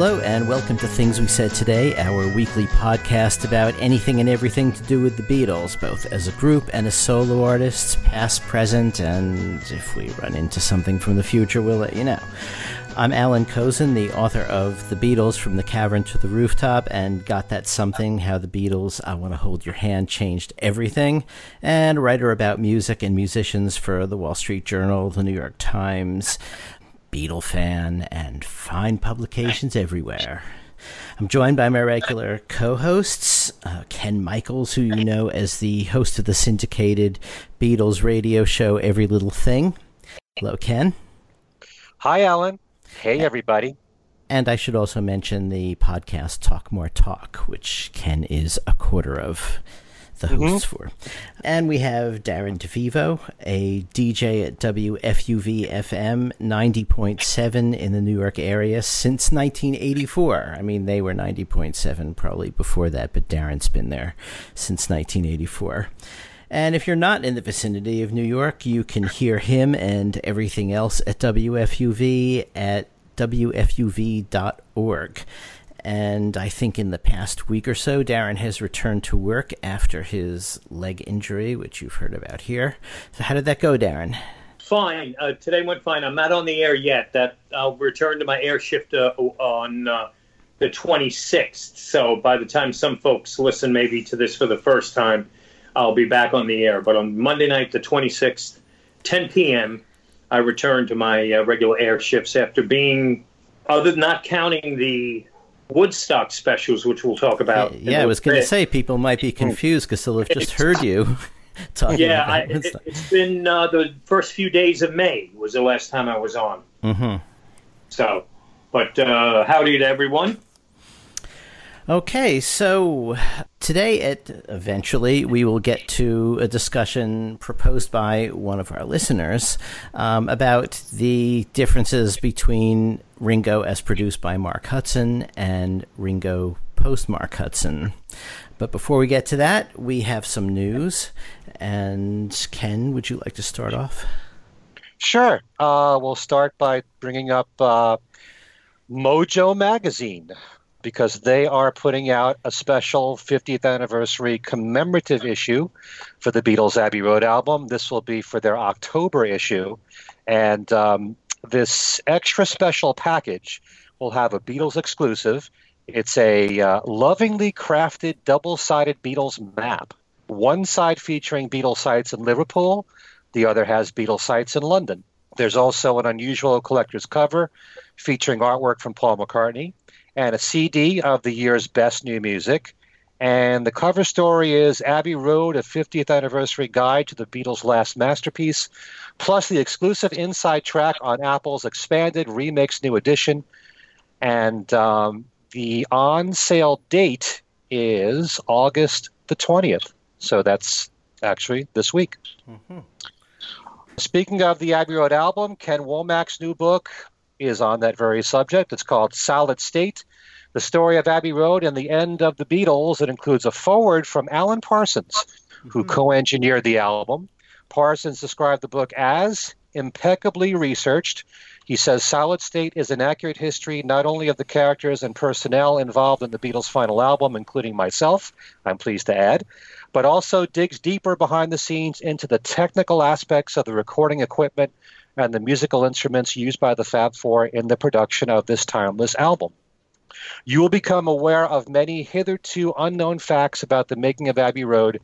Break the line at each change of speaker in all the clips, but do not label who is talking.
Hello, and welcome to Things We Said Today, our weekly podcast about anything and everything to do with the Beatles, both as a group and as solo artists, past, present, and if we run into something from the future, we'll let you know. I'm Alan Kozinn, the author of The Beatles from the Cavern to the Rooftop and Got That Something How the Beatles, I Want to Hold Your Hand Changed Everything, and writer about music and musicians for the Wall Street Journal, the New York Times, Beatlefan, and fine publications everywhere. I'm joined by my regular co hosts, uh, Ken Michaels, who you know as the host of the syndicated Beatles radio show Every Little Thing. Hello, Ken.
Hi, Alan. Hey, everybody.
And I should also mention the podcast Talk More Talk, which Ken is a quarter of the
Mm-hmm.
hosts for. And we have Darren DeVivo, a DJ at WFUV FM 90.7 in the New York area since 1984. I mean, they were 90.7 probably before that, but Darren's been there since 1984. And if you're not in the vicinity of New York, you can hear him and everything else at WFUV at WFUV.org. And I think in the past week or so, Darren has returned to work after his leg injury, which you've heard about here. So, how did that go, Darren?
Fine. Uh, today went fine. I'm not on the air yet. That I'll return to my air shift uh, on uh, the 26th. So by the time some folks listen, maybe to this for the first time, I'll be back on the air. But on Monday night, the 26th, 10 p.m., I return to my uh, regular air shifts after being, other than not counting the Woodstock specials, which we'll talk about.
yeah, I was going to say people might be confused because they'll have just heard you talking
Yeah,
about
I, it, it's been uh, the first few days of May was the last time I was on.
Mm-hmm.
So, but uh, howdy to everyone.
Okay, so today at eventually we will get to a discussion proposed by one of our listeners um, about the differences between Ringo as produced by Mark Hudson and Ringo post Mark Hudson. But before we get to that, we have some news. And Ken, would you like to start off?
Sure. Uh, we'll start by bringing up uh, Mojo Magazine because they are putting out a special 50th anniversary commemorative issue for the Beatles Abbey Road album. This will be for their October issue. And um, this extra special package will have a Beatles exclusive. It's a uh, lovingly crafted double sided Beatles map. One side featuring Beatles sites in Liverpool, the other has Beatles sites in London. There's also an unusual collector's cover featuring artwork from Paul McCartney and a CD of the year's best new music. And the cover story is Abbey Road, a 50th anniversary guide to the Beatles' last masterpiece, plus the exclusive inside track on Apple's expanded remix new edition. And um, the on sale date is August the 20th. So that's actually this week. Speaking of the Abbey Road album, Ken Womack's new book is on that very subject. It's called Solid State The Story of Abbey Road and the End of the Beatles. It includes a foreword from Alan Parsons, who mm-hmm. co engineered the album. Parsons described the book as impeccably researched. He says Solid State is an accurate history not only of the characters and personnel involved in the Beatles' final album, including myself, I'm pleased to add, but also digs deeper behind the scenes into the technical aspects of the recording equipment and the musical instruments used by the Fab Four in the production of this timeless album. You will become aware of many hitherto unknown facts about the making of Abbey Road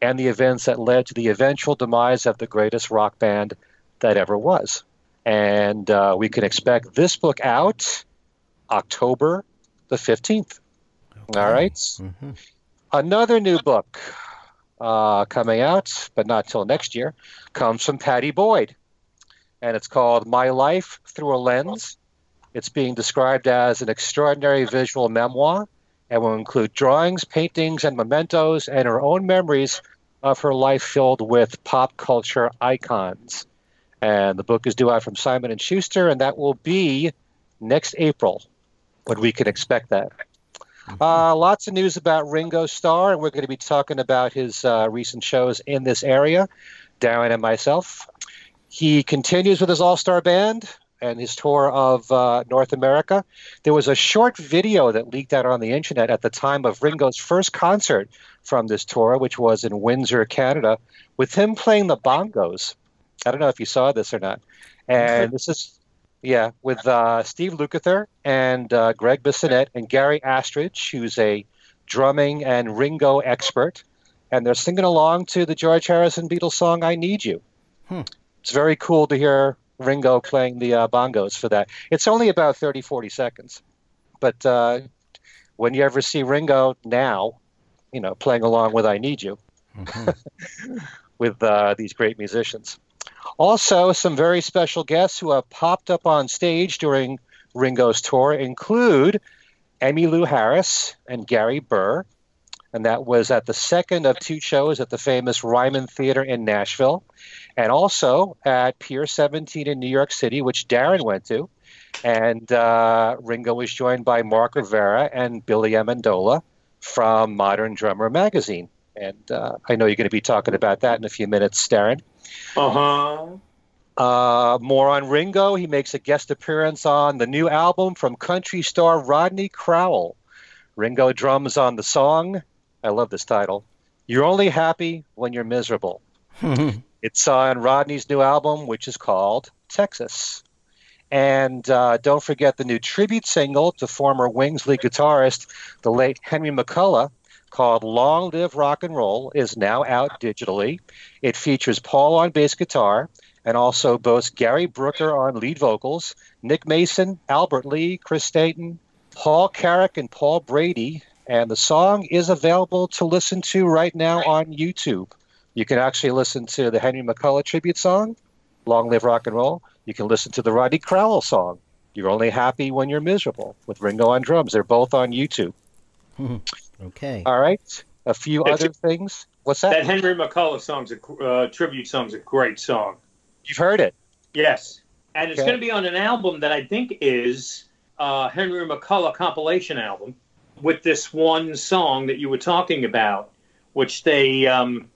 and the events that led to the eventual demise of the greatest rock band that ever was. And uh, we can expect this book out October the 15th. All right.
Mm-hmm.
Another new book uh, coming out, but not till next year, comes from Pattie Boyd. And it's called My Life Through a Lens. It's being described as an extraordinary visual memoir and will include drawings, paintings, and mementos and her own memories of her life filled with pop culture icons. And the book is due out from Simon and Schuster, and that will be next April when we can expect that. Uh, lots of news about Ringo Starr, and we're going to be talking about his uh, recent shows in this area, Darren and myself. He continues with his all star band, and his tour of uh, North America. There was a short video that leaked out on the internet at the time of Ringo's first concert from this tour, which was in Windsor, Canada, with him playing the bongos. I don't know if you saw this or not. And this is, yeah, with uh, Steve Lukather and uh, Gregg Bissonette and Gary Astridge, who's a drumming and Ringo expert. And they're singing along to the George Harrison Beatles song, I Need You.
Hmm.
It's very cool to hear Ringo playing the uh, bongos for that. It's only about 30, 40 seconds. But uh, when you ever see Ringo now, you know, playing along with I Need You
Mhm.
with uh, these great musicians. Also, some very special guests who have popped up on stage during Ringo's tour include Emmylou Harris and Gary Burr. And that was at the second of two shows at the famous Ryman Theater in Nashville, and also at Pier 17 in New York City, which Darren went to. And uh, Ringo was joined by Mark Rivera and Billy Amendola from Modern Drummer magazine. And uh, I know you're going to be talking about that in a few minutes, Darren.
Uh huh.
Uh, more on Ringo. He makes a guest appearance on the new album from country star Rodney Crowell. Ringo drums on the song. I love this title. You're only happy when you're miserable. It's on Rodney's new album, which is called Texas. And uh, don't forget the new tribute single to former Wings lead guitarist, the late Henry McCullough, called Long Live Rock and Roll, is now out digitally. It features Paul on bass guitar and also boasts Gary Brooker on lead vocals, Nick Mason, Albert Lee, Chris Stainton, Paul Carrack, and Paul Brady. And the song is available to listen to right now on YouTube. You can actually listen to the Henry McCullough tribute song, Long Live Rock and Roll. You can listen to the Rodney Crowell song, You're Only Happy When You're Miserable, with Ringo on drums. They're both on YouTube.
okay.
All right. A few
It's-
other things. What's
That
that?
Henry McCullough song's a uh, tribute song's a great song.
You've heard it.
Yes, and it's
Okay.
going to be on an album that I think is uh, Henry McCullough compilation album with this one song that you were talking about, which they um,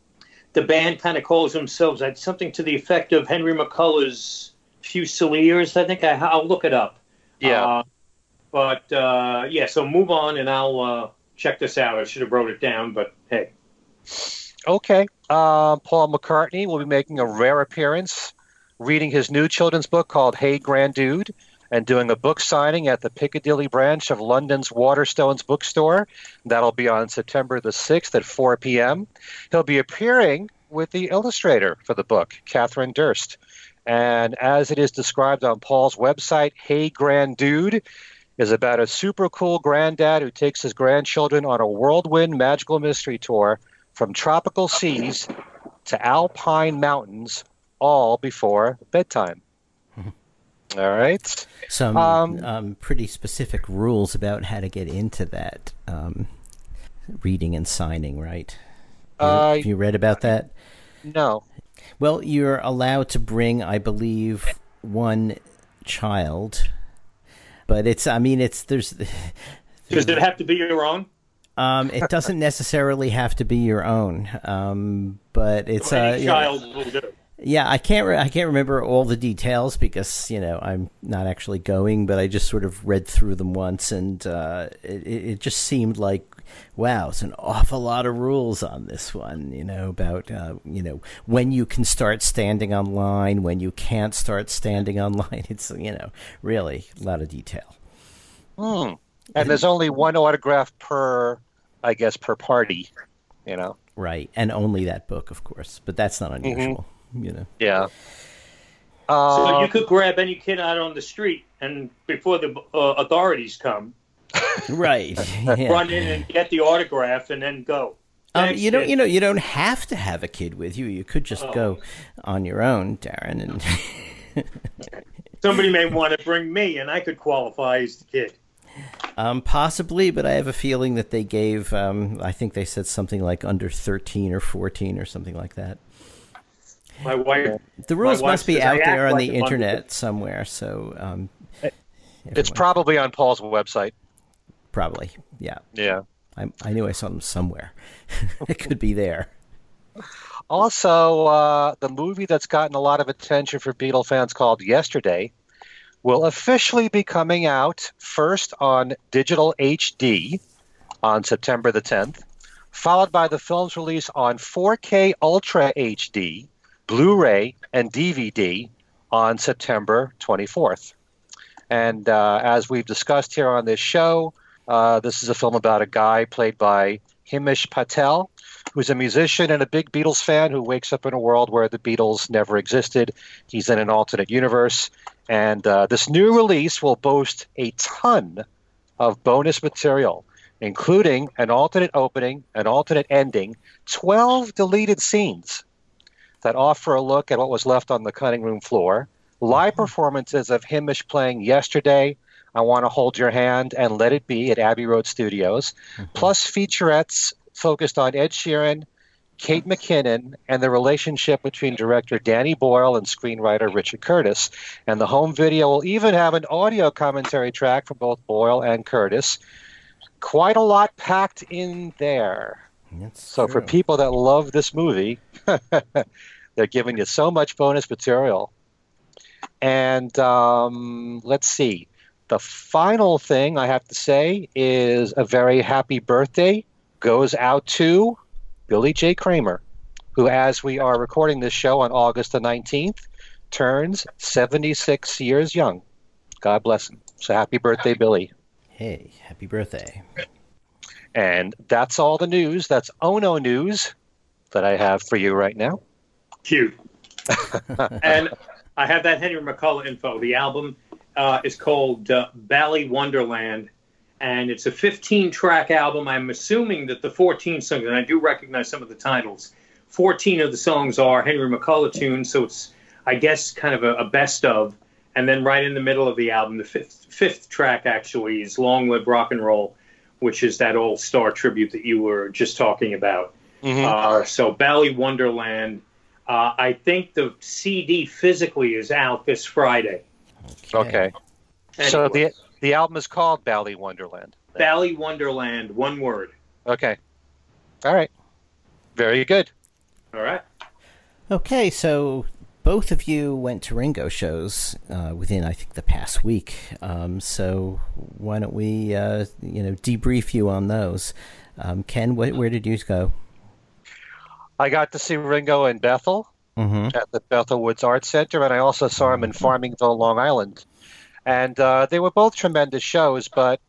the band kind of calls themselves uh, something to the effect of Henry McCullough's Fusiliers. I think I, I'll look it up.
Yeah.
Uh, but uh, yeah, so move on, and I'll uh, check this out. I should have wrote it down, but hey.
Okay. Uh, Paul McCartney will be making a rare appearance, reading his new children's book called Hey Grandude, and doing a book signing at the Piccadilly branch of London's Waterstones bookstore. That'll be on September the 6th at 4 p.m. He'll be appearing with the illustrator for the book, Kathryn Durst. And as it is described on Paul's website, Hey Grandude is about a super cool granddad who takes his grandchildren on a whirlwind magical mystery tour from tropical seas to alpine mountains, all before bedtime. All right.
Some
Um,
um, pretty specific rules about how to get into that um, reading and signing, right?
Uh,
Have you read about that?
no.
Well, you're allowed to bring, I believe, one child, but it's. I mean, it's there's.
Does it have to be your own?
Um, it doesn't necessarily have to be your own, um, but it's uh,
Any
you know-
child will do.
Yeah, I can't. Re- I can't remember all the details because you know I'm not actually going, but I just sort of read through them once, and uh, it, it it just seemed like, wow, it's an awful lot of rules on this one. You know about uh, you know when you can start standing online, when you can't start standing online. It's you know really a lot of detail.
Hmm. And there's only one autograph per, I guess, per party. You know.
Right, and only that book, of course, but that's not unusual. You know.
Yeah.
So
Uh,
you could grab any kid out on the street, and before the uh, authorities come,
Right. yeah.
run in and get the autograph, and then go.
Um, you don't, you know, you don't have to have a kid with you. You could just
Oh.
go on your own, Darren. And
Somebody may want to bring me, and I could qualify as the kid.
um, possibly, but I have a feeling that they gave. Um, I think they said something like under thirteen or fourteen or something like that.
My wife.
The rules
wife
must be out there on
like
the
a monkey.
internet somewhere. So um,
It's
everyone-
probably on Paul's website.
probably yeah.
Yeah.
I, I knew I saw them somewhere. it could be there.
Also, uh, the movie that's gotten a lot of attention for Beatle fans called Yesterday will officially be coming out first on digital HD on September the 10th, followed by the film's release on 4K Ultra HD, Blu ray, and DVD on September 24th. And uh, as we've discussed here on this show, uh, this is a film about a guy played by Himesh Patel, who's a musician and a big Beatles fan who wakes up in a world where the Beatles never existed. He's in an alternate universe. And uh, this new release will boast a ton of bonus material, including an alternate opening, an alternate ending, 12 deleted scenes that offer a look at what was left on the cutting room floor, live mm-hmm. performances of Himesh playing yesterday. I Want to Hold Your Hand and Let It Be at Abbey Road Studios, mm-hmm. plus featurettes focused on Ed Sheeran, Kate McKinnon, and the relationship between director Danny Boyle and screenwriter Richard Curtis. And the home video will even have an audio commentary track from both Boyle and Curtis. Quite a lot packed in there.
That's
So for people that love this movie, they're giving you so much bonus material. And um, let's see. The final thing I have to say is a very happy birthday goes out to Billy J. Kramer, who, as we are recording this show on August the 19th, turns 76 years young. God bless him. So happy birthday, Billy.
Hey, happy birthday.
And that's all the news. That's Ono news that I have for you right now.
Cute. and I have that Henry McCullough info. The album uh, is called uh, Ballywonderland, and it's a 15 track album. I'm assuming that the 14 songs, and I do recognize some of the titles, 14 of the songs are Henry McCullough tunes, so it's, I guess, kind of a, a best of. And then right in the middle of the album, the fifth, fifth track actually is Long Live Rock and Roll, which is that all star tribute that you were just talking about. Uh, so Ballywonderland. Uh, I think the CD physically is out this Friday.
Okay. So the the album is called Ballywonderland.
Bally Wonderland, one word.
Okay. All right. Very good.
All right.
Okay, so both of you went to Ringo shows uh, within, I think, the past week. Um, so why don't we, uh, you know, debrief you on those? Um, Ken, wh- where did you go?
I got to see Ringo in Bethel
Mm-hmm.
at the Bethel Woods Art Center, and I also saw him in Farmingville, Long Island. And uh, they were both tremendous shows, but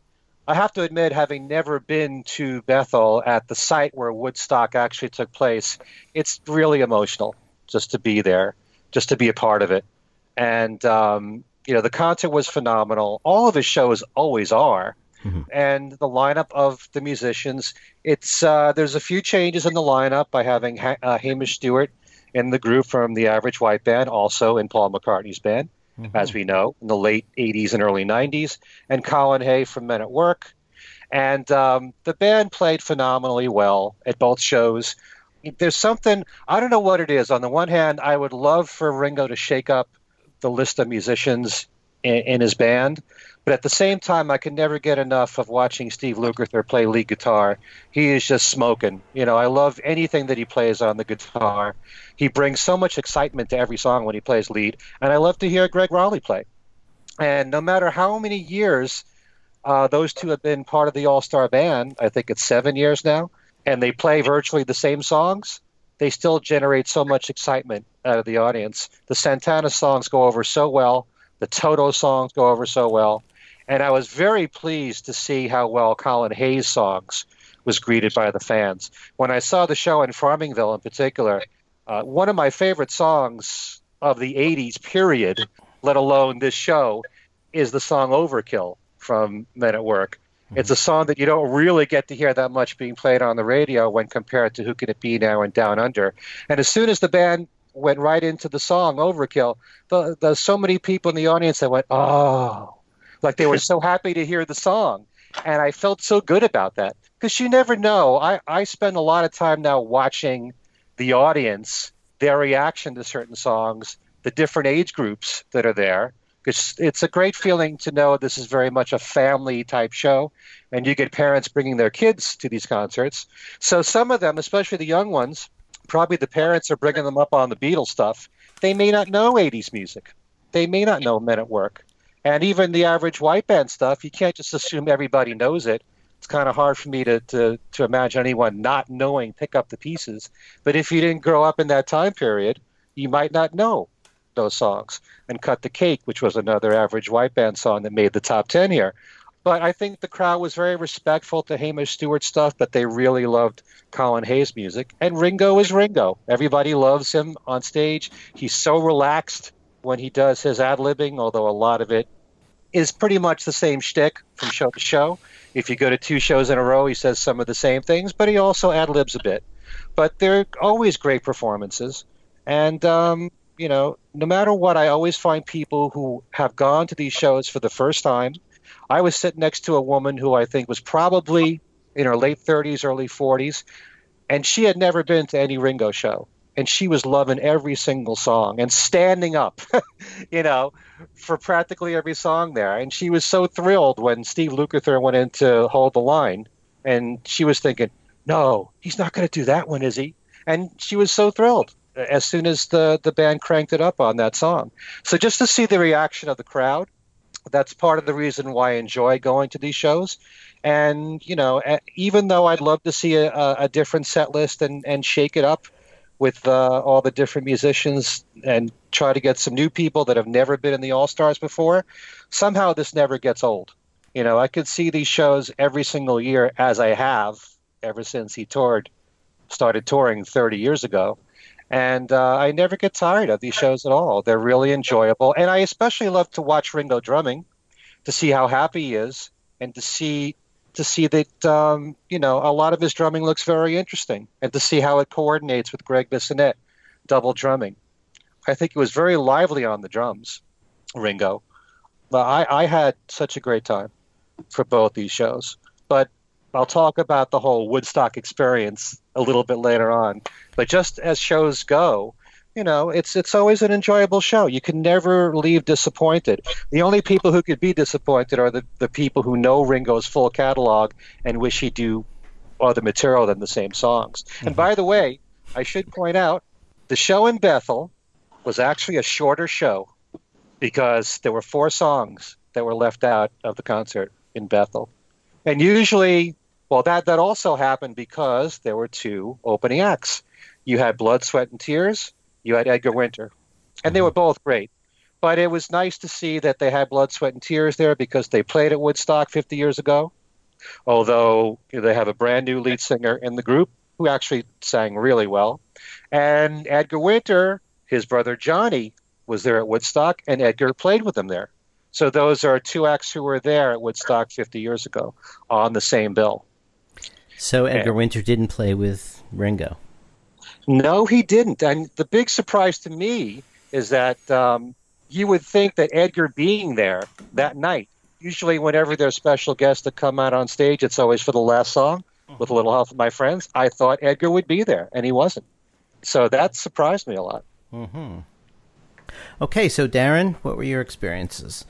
I have to admit, having never been to Bethel at the site where Woodstock actually took place, it's really emotional just to be there, just to be a part of it. And, um, you know, the concert was phenomenal. All of his shows always are.
Mhm.
And the lineup of the musicians, it's uh, there's a few changes in the lineup by having ha- uh, Hamish Stewart in the group from the Average White Band, also in Paul McCartney's band as we know, in the late 80s and early 90s, and Colin Hay from Men at Work. And um, the band played phenomenally well at both shows. There's something, I don't know what it is. On the one hand, I would love for Ringo to shake up the list of musicians in, in his band. But at the same time, I can never get enough of watching Steve Lukather play lead guitar. He is just smoking. You know, I love anything that he plays on the guitar. He brings so much excitement to every song when he plays lead, and I love to hear Gregg Rolie play. And no matter how many years uh, those two have been part of the All Star Band, I think it's seven years now, and they play virtually the same songs, they still generate so much excitement out of the audience. The Santana songs go over so well, the Toto songs go over so well, and I was very pleased to see how well Colin Hay's songs was greeted by the fans. When I saw the show in Farmingville, in particular, uh, one of my favorite songs of the 80s period, let alone this show, is the song Overkill from Men at Work. It's a song that you don't really get to hear that much being played on the radio when compared to Who Can It Be Now and Down Under. And as soon as the band went right into the song Overkill, the, there's so many people in the audience that went, oh, like they were so happy to hear the song. And I felt so good about that because you never know. I, I spend a lot of time now watching the audience, their reaction to certain songs, the different age groups that are there. Because it's a great feeling to know this is very much a family type show, and you get parents bringing their kids to these concerts. So some of them, especially the young ones, probably the parents are bringing them up on the Beatles stuff. They may not know 80s music. They may not know Men at Work. And even the average white band stuff, you can't just assume everybody knows it. It's kind of hard for me to, to, to imagine anyone not knowing pick up the pieces. But if you didn't grow up in that time period, you might not know those songs. And Cut the Cake, which was another average white band song that made the top 10 here. But I think the crowd was very respectful to Hamish Stewart stuff, but they really loved Colin Hay's music. And Ringo is Ringo. Everybody loves him on stage. He's so relaxed when he does his ad libbing, although a lot of it is pretty much the same shtick from show to show. If you go to two shows in a row, he says some of the same things, but he also ad libs a bit. But they're always great performances. And, um, you know, no matter what, I always find people who have gone to these shows for the first time. I was sitting next to a woman who I think was probably in her late 30s, early 40s, and she had never been to any Ringo show and she was loving every single song and standing up, you know, for practically every song there. And she was so thrilled when Steve Lukather went in to hold the line, and she was thinking, "No, he's not going to do that one, is he?" And she was so thrilled as soon as the the band cranked it up on that song. So just to see the reaction of the crowd, that's part of the reason why I enjoy going to these shows. And you know, even though I'd love to see a, a different set list and and shake it up with uh, all the different musicians and try to get some new people that have never been in the All Stars before, somehow this never gets old. You know, I could see these shows every single year as I have ever since he toured, started touring 30 years ago. And uh, I never get tired of these shows at all. They're really enjoyable. And I especially love to watch Ringo drumming to see how happy he is and to see to see that um, you know a lot of his drumming looks very interesting, and to see how it coordinates with Gregg Bissonette double drumming. I think it was very lively on the drums, Ringo. But I, I had such a great time for both these shows. But I'll talk about the whole Woodstock experience a little bit later on. But just as shows go, you know, it's it's always an enjoyable show. You can never leave disappointed. The only people who could be disappointed are the, the people who know Ringo's full catalog and wish he'd do other material than the same songs. Mm-hmm. And by the way, I should point out the show in Bethel was actually a shorter show because there were four songs that were left out of the concert in Bethel. And usually, well, that, that also happened because there were two opening acts. You had Blood, Sweat, and Tears, you had Edgar Winter, and they mm-hmm. were both great. But it was nice to see that they had blood, sweat, and tears there because they played at Woodstock 50 years ago. Although they have a brand new lead singer in the group who actually sang really well, and Edgar Winter, his brother Johnny, was there at Woodstock, and Edgar played with them there. So those are two acts who were there at Woodstock 50 years ago on the same bill.
So Edgar and, Winter didn't play with Ringo.
No, he didn't. And the big surprise to me is that um, you would think that Edgar being there that night, usually whenever there's special guests that come out on stage, it's always for the last song with a little help from my friends. I thought Edgar would be there, and he wasn't. So that surprised me a lot.
Mm-hmm. Okay, so Darren, what were your experiences?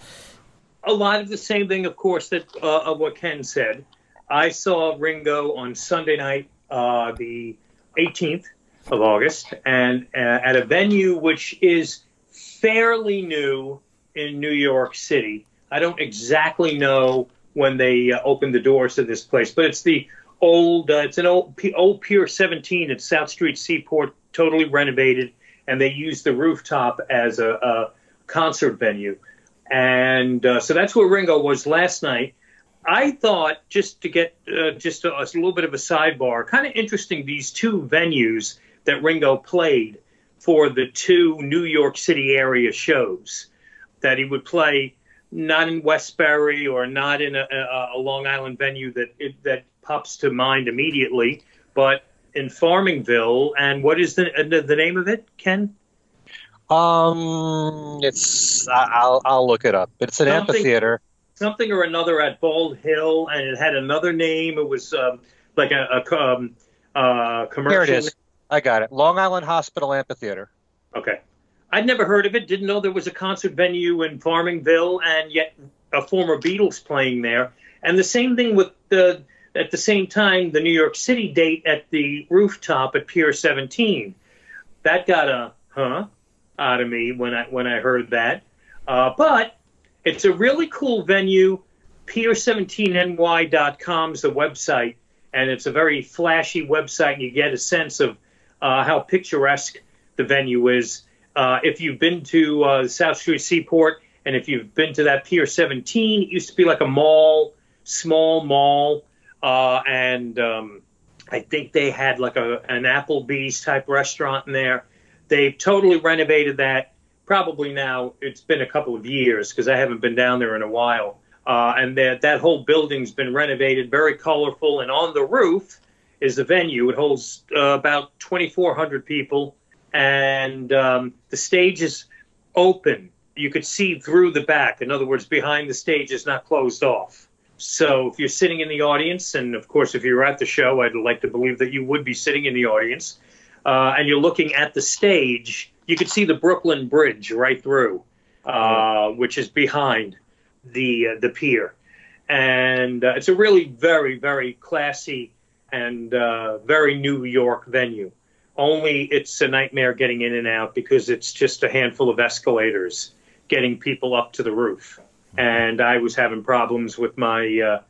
A lot of the same thing, of course, that uh, of what Ken said. I saw Ringo on Sunday night, uh, the 18th, of August, and uh, at a venue which is fairly new in New York City. I don't exactly know when they uh, opened the doors to this place, but it's the old, uh, it's an old, old Pier 17 at South Street Seaport, totally renovated, and they use the rooftop as a, a concert venue. And uh, so that's where Ringo was last night. I thought just to get uh, just a, a, little bit of a sidebar, kind of interesting. These two venues that Ringo played for the two New York City area shows. That he would play not in Westbury or not in a, a, a Long Island venue that it, that pops to mind immediately, but in Farmingville. And what is the the name of it, Ken?
Um, it's I'll I'll look it up. It's an something, amphitheater.
Something or another at Bald Hill, and it had another name. It was um, like a, a um, uh, commercial.
Here it is. I got it. Long Island Hospital Amphitheater.
Okay. I'd never heard of it. Didn't know there was a concert venue in Farmingville, and yet a former Beatles playing there. And the same thing with the at the same time the New York City date at the rooftop at Pier 17. That got a huh out of me when I when I heard that. Uh, but It's a really cool venue. Pier17ny.com is the website, and it's a very flashy website, and you get a sense of uh, how picturesque the venue is. Uh, if you've been to uh, South Street Seaport, and if you've been to that Pier 17, it used to be like a mall, small mall, uh, and um, I think they had like a an Applebee's type restaurant in there. They've totally renovated that. Probably now it's been a couple of years because I haven't been down there in a while. Uh, and that that whole building's been renovated, very colorful. And on the roof is the venue. It holds uh, about 2,400 people, and um, the stage is open. You could see through the back. In other words, behind the stage is not closed off. So if you're sitting in the audience, and of course, if you're at the show, I'd like to believe that you would be sitting in the audience, uh, and you're looking at the stage, you could see the Brooklyn Bridge right through, uh, which is behind the uh, the pier, and uh, it's a really very very classy and uh, very New York venue. Only it's a nightmare getting in and out because it's just a handful of escalators getting people up to the roof and I was having problems with my uh,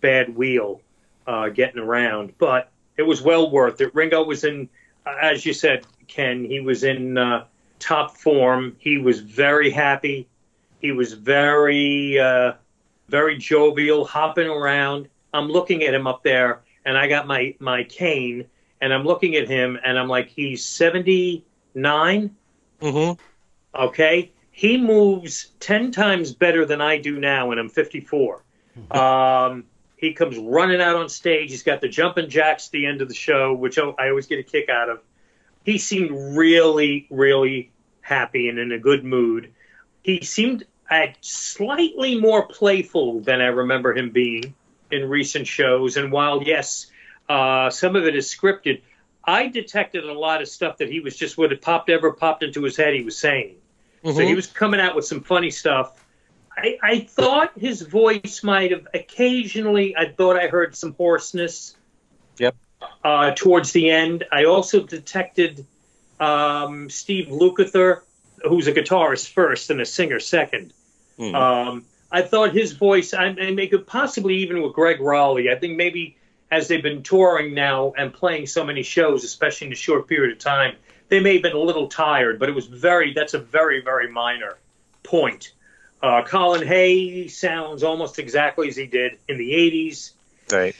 bad wheel uh, getting around. But it was well worth it. Ringo was in, as you said, Ken. He was in uh, top form. He was very happy. He was very, uh, very jovial, hopping around. I'm looking at him up there, and I got my my cane, and I'm looking at him, and I'm like, he's 79.
Mm-hmm.
Okay he moves 10 times better than I do now, and I'm 54. um, he comes running out on stage. He's got the jumping jacks at the end of the show, which I always get a kick out of. He seemed really, really happy and in a good mood. He seemed uh, slightly more playful than I remember him being in recent shows. And while, yes, uh, some of it is scripted, I detected a lot of stuff that he was just what had popped ever popped into his head he was saying. Mm-hmm. So he was coming out with some funny stuff. I, I thought his voice might have occasionally. I thought I heard some hoarseness.
Yep.
Uh, towards the end, I also detected um, Steve Lukather, who's a guitarist first and a singer second. Mm. Um, I thought his voice, I, I make it possibly even with Gregg Rolie. I think maybe as they've been touring now and playing so many shows, especially in a short period of time, they may have been a little tired, but it was very. That's a very very minor point. Uh, Colin Hay sounds almost exactly as he did in the '80s.
Right.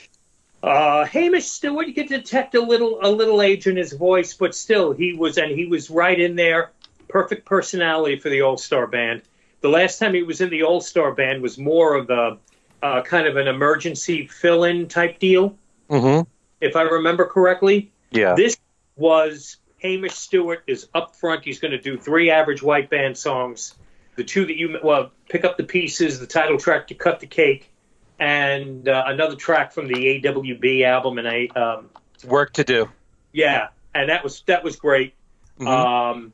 Uh, Hamish Stewart, you could detect a little a little age in his voice, but still, he was and he was right in there. Perfect personality for the All Star Band. The last time he was in the All Star Band was more of a uh, kind of an emergency fill-in type deal,
mm-hmm.
if I remember correctly.
Yeah.
This was Hamish Stewart is up front. He's going to do three average white band songs. The two that you well pick up the pieces, the title track to cut the cake, and uh, another track from the AWB album. And I um,
work to do.
Yeah, and that was that was great. Mm-hmm. Um,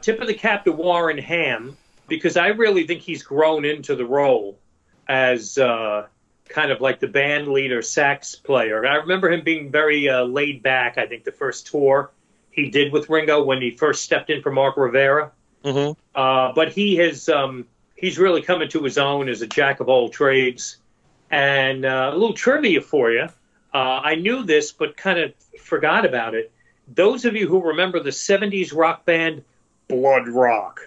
tip of the cap to Warren Ham because I really think he's grown into the role as uh, kind of like the band leader sax player. I remember him being very uh, laid back. I think the first tour he did with Ringo when he first stepped in for Mark Rivera.
Mm-hmm.
Uh, but he has um, he's really coming to his own as a jack of all trades. And uh, a little trivia for you. Uh, I knew this, but kind of forgot about it. Those of you who remember the '70s rock band Bloodrock.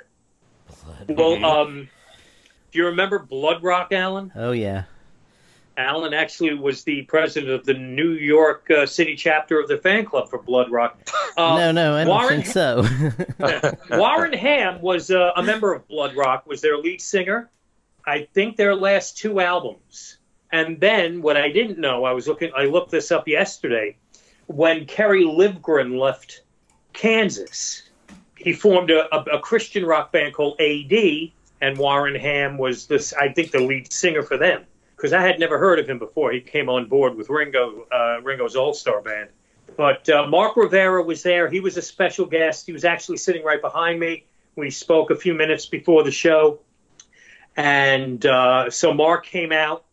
Blood well, um, do you remember Bloodrock, Alan?
Oh yeah.
Alan actually was the president of the New York uh, City chapter of the fan club for Bloodrock.
Uh, no, no, I don't Warren, think so.
Warren Ham was uh, a member of Bloodrock, was their lead singer. I think their last two albums. And then what I didn't know, I was looking, I looked this up yesterday. When Kerry Livgren left Kansas, he formed a, a, a Christian rock band called AD, and Warren Ham was this, I think, the lead singer for them because I had never heard of him before he came on board with Ringo, uh, Ringo's All Star Band. But uh, Mark Rivera was there. He was a special guest. He was actually sitting right behind me. We spoke a few minutes before the show. And uh, so Mark came out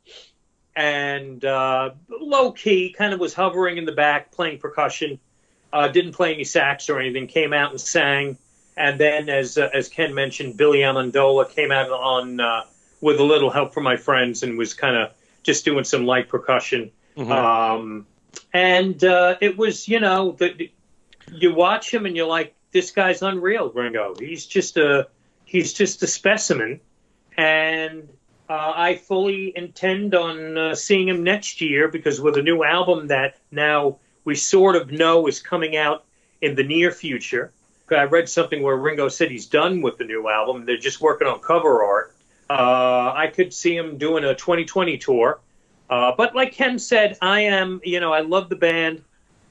and uh, low key, kind of was hovering in the back, playing percussion. Uh, didn't play any sax or anything. Came out and sang. And then, as uh, as Ken mentioned, Billy Amendola came out on with a little help from my friends and was kind of just doing some light percussion.
Mhm.
Um, and uh, it was, you know, the, you watch him and you're like, this guy's unreal, Ringo. He's just a he's just a specimen, and uh, I fully intend on uh, seeing him next year because with a new album that now we sort of know is coming out in the near future. I read something where Ringo said he's done with the new album. They're just working on cover art. Uh, I could see him doing a 2020 tour. Uh, but like Ken said, I am, you know, I love the band.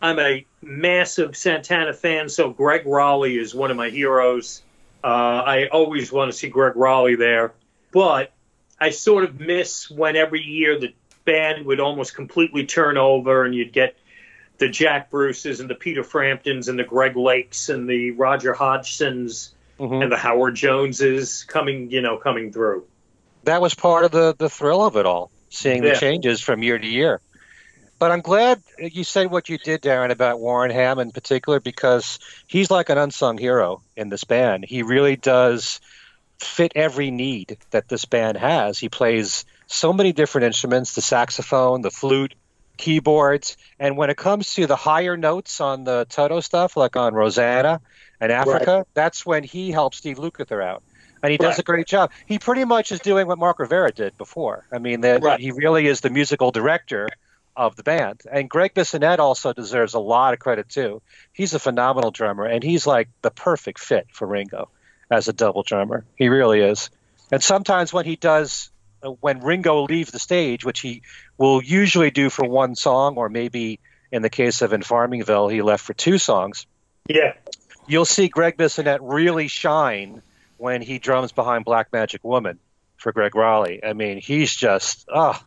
I'm a massive Santana fan, so Gregg Rolie is one of my heroes. Uh, I always want to see Gregg Rolie there. But I sort of miss when every year the band would almost completely turn over and you'd get the Jack Bruces and the Peter Framptons and the Greg Lakes and the Roger Hodgsons
Mhm.
and the Howard Joneses coming, you know, coming through.
that was part of the the thrill of it all, seeing the changes from year to year. But I'm glad you said what you did, Darren, about Warren Ham in particular, because he's like an unsung hero in this band. He really does fit every need that this band has. He plays so many different instruments the saxophone, the flute, keyboards. And when it comes to the higher notes on the Toto stuff, like on Rosanna and Africa, that's when he helps Steve Lukather out. And he does
Right.
a great job. He pretty much is doing what Mark Rivera did before. I mean, that
Right.
he really is the musical director of the band. And Gregg Bissonette also deserves a lot of credit too. He's a phenomenal drummer, and he's like the perfect fit for Ringo as a double drummer. He really is. And sometimes when he does, uh, when Ringo leaves the stage, which he will usually do for one song, or maybe in the case of In Farmingville, he left for two songs,
Yeah.
you'll see Gregg Bissonette really shine when he drums behind Black Magic Woman for Gregg Rolie. I mean, he's just ah,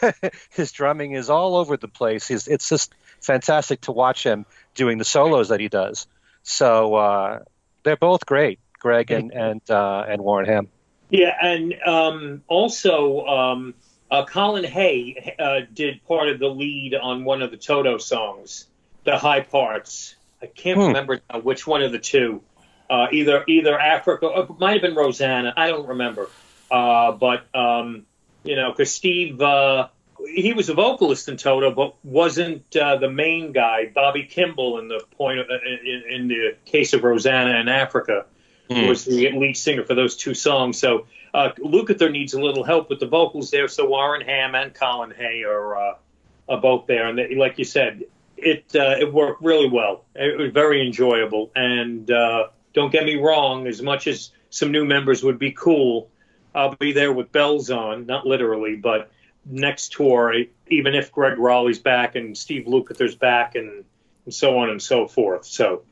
his drumming is all over the place. He's, it's just fantastic to watch him doing the solos that he does. So uh, they're both great, Greg and and uh, and Warren Ham.
Yeah, and um, also um, uh, Colin Hay uh, did part of the lead on one of the Toto songs, the high parts. I can't
Hmm.
remember now which one of the two. Uh, either either Africa, or it might have been Rosanna. I don't remember. Uh, but um, you know, because Steve, uh, he was a vocalist in Toto, but wasn't uh, the main guy. Bobby Kimball, in the point of, in, in the case of Rosanna and Africa
Hmm.
was the lead singer for those two songs. So uh, Lukather needs a little help with the vocals there. So Warren Ham and Colin Hay are, uh, are both there, and they, like you said, it uh, it worked really well. It was very enjoyable, and uh, don't get me wrong. As much as some new members would be cool, I'll be there with bells on, not literally, but next tour, even if Gregg Rolie's back and Steve Lukather's back, and, and so on and so forth. So.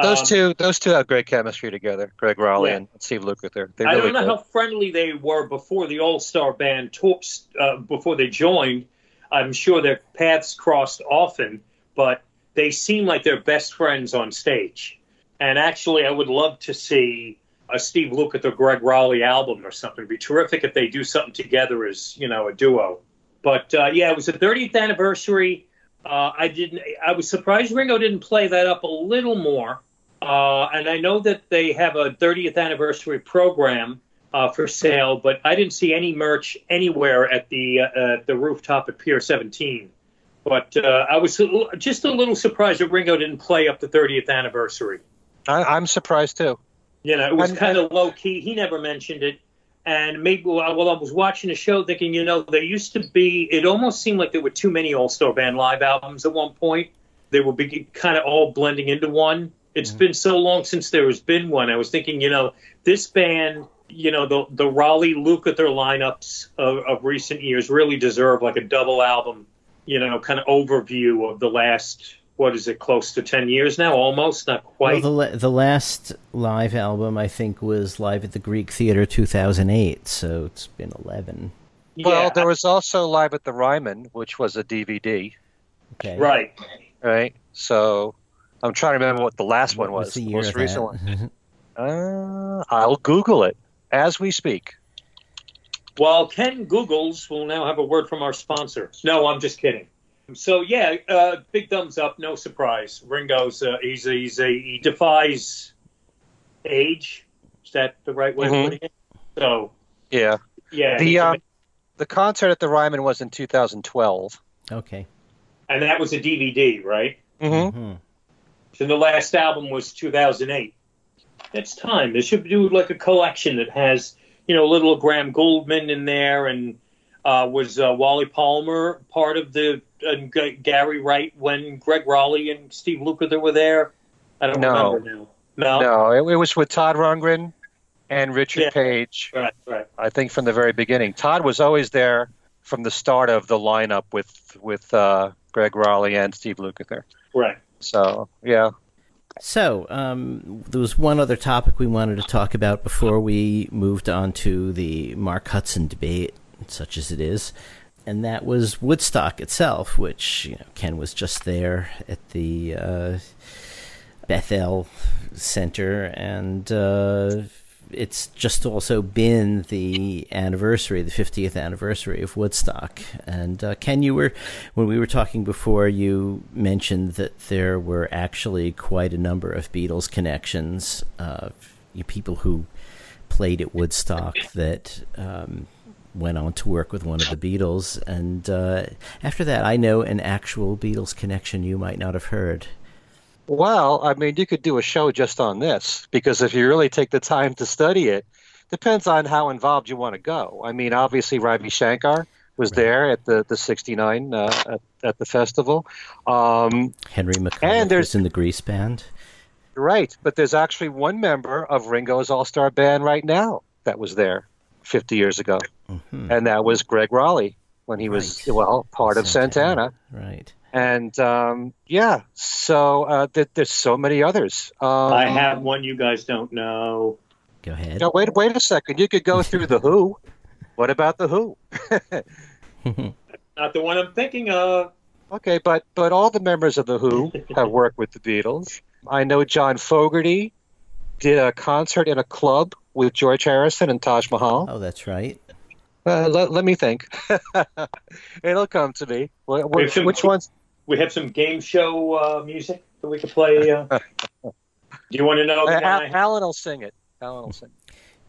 Those
um,
two, those two have great chemistry together. Gregg Rolie
Yeah.
and Steve Lukather. They
I don't know how friendly they were before the All Star Band talks uh, before they joined. I'm sure their paths crossed often, but they seem like they're best friends on stage. And actually, I would love to see a Steve Lukather Gregg Rolie album or something. It'd be terrific if they do something together as you know a duo. But uh, yeah, it was the 30th anniversary. Uh, I didn't. I was surprised Ringo didn't play that up a little more. Uh, and I know that they have a 30th anniversary program uh, for sale, but I didn't see any merch anywhere at the uh, the rooftop at Pier 17. But uh, I was just a little surprised that Ringo didn't play up the 30th anniversary.
I, I'm surprised too.
You know, it was kind of low key. He never mentioned it. And maybe while I was watching the show, thinking, you know, there used to be, it almost seemed like there were too many All Star Band live albums at one point. They were kind of all blending into one. It's
Mhm.
been so long since there has been one. I was thinking, you know, this band, you know, the the Rolie Lukather lineups of, of recent years really deserve like a double album, you know, kind of overview of the last, what is it, close to 10 years now? Almost, not
Well,
quite.
the the last live album I think was live at the Greek Theater 2008, so it's been 11.
Well,
yeah,
there was also Live at the Ryman, which was a DVD,
Okay.
right.
right? So I'm trying to remember what the last one
What
was.
the
the most
of
recent one. Uh, I'll Google it as we speak.
While Ken Googles, we'll now have a word from our sponsor. No, I'm just kidding. So yeah, uh, big thumbs up. No surprise. Ringo's uh, he's, he's a, he defies age. Is that the right way
Mhm.
of putting it? So
Yeah.
Yeah,
The
he's
uh, the concert at the Ryman was in 2012.
Okay.
and that was a DVD, right?
Mm-hmm.
Mhm.
And the last album was 2008. It's time. They should do like a collection that has, you know, little Graham Gouldman in there, and uh, was uh, Wally Palmer part of the and G- Gary Wright when Gregg Rolie and Steve Lukather were there? I don't
No.
remember now. No,
No, it, it was with Todd Rundgren and Richard
Yeah.
Page.
right, right.
I think from the very beginning. Todd was always there from the start of the lineup with with uh, Gregg Rolie and Steve Lukather.
Right.
So yeah,
So, um, there was one other topic we wanted to talk about before we moved on to the Mark Hudson debate, such as it is, and that was Woodstock itself, which you know, Ken was just there at the uh, Bethel Center, and uh, it's just also been the anniversary, the 50th anniversary of Woodstock. And uh, Ken, you were, when we were talking before, you mentioned that there were actually quite a number of Beatles connections, uh, people who played at Woodstock that um, went on to work with one of the Beatles. And uh, after that, I know an actual Beatles connection you might not have heard.
Well, I mean, you could do a show just on this because if you really take the time to study it, depends on how involved you want to go. I mean, obviously, Ravi Shankar was
Right.
there at the the '69 uh, at, at the festival, um,
Henry McCullough was in the Grease Band.
right? But there's actually one member of Ringo's All Star Band right now that was there 50 years ago,
Mhm.
and that was Gregg Rolie when he was
Right.
well part of Santana.
Right.
And um, yeah, so uh, th- there's so many others. Um,
I have one you guys don't know.
Go ahead.
No, wait, wait a second. You could go through the Who. What about the Who?
Not the one I'm thinking of.
Okay, but but all the members of the Who have worked with the Beatles. I know John Fogerty did a concert in a club with George Harrison and Taj Mahal.
oh, that's right.
Uh, let, let me think. It'll come to me. Wh-
We
Which, which ones?
We have some game show uh, music that we could play. Uh, do you want to know the
Uh,
one I
Al- Alan will sing it. Alan will sing.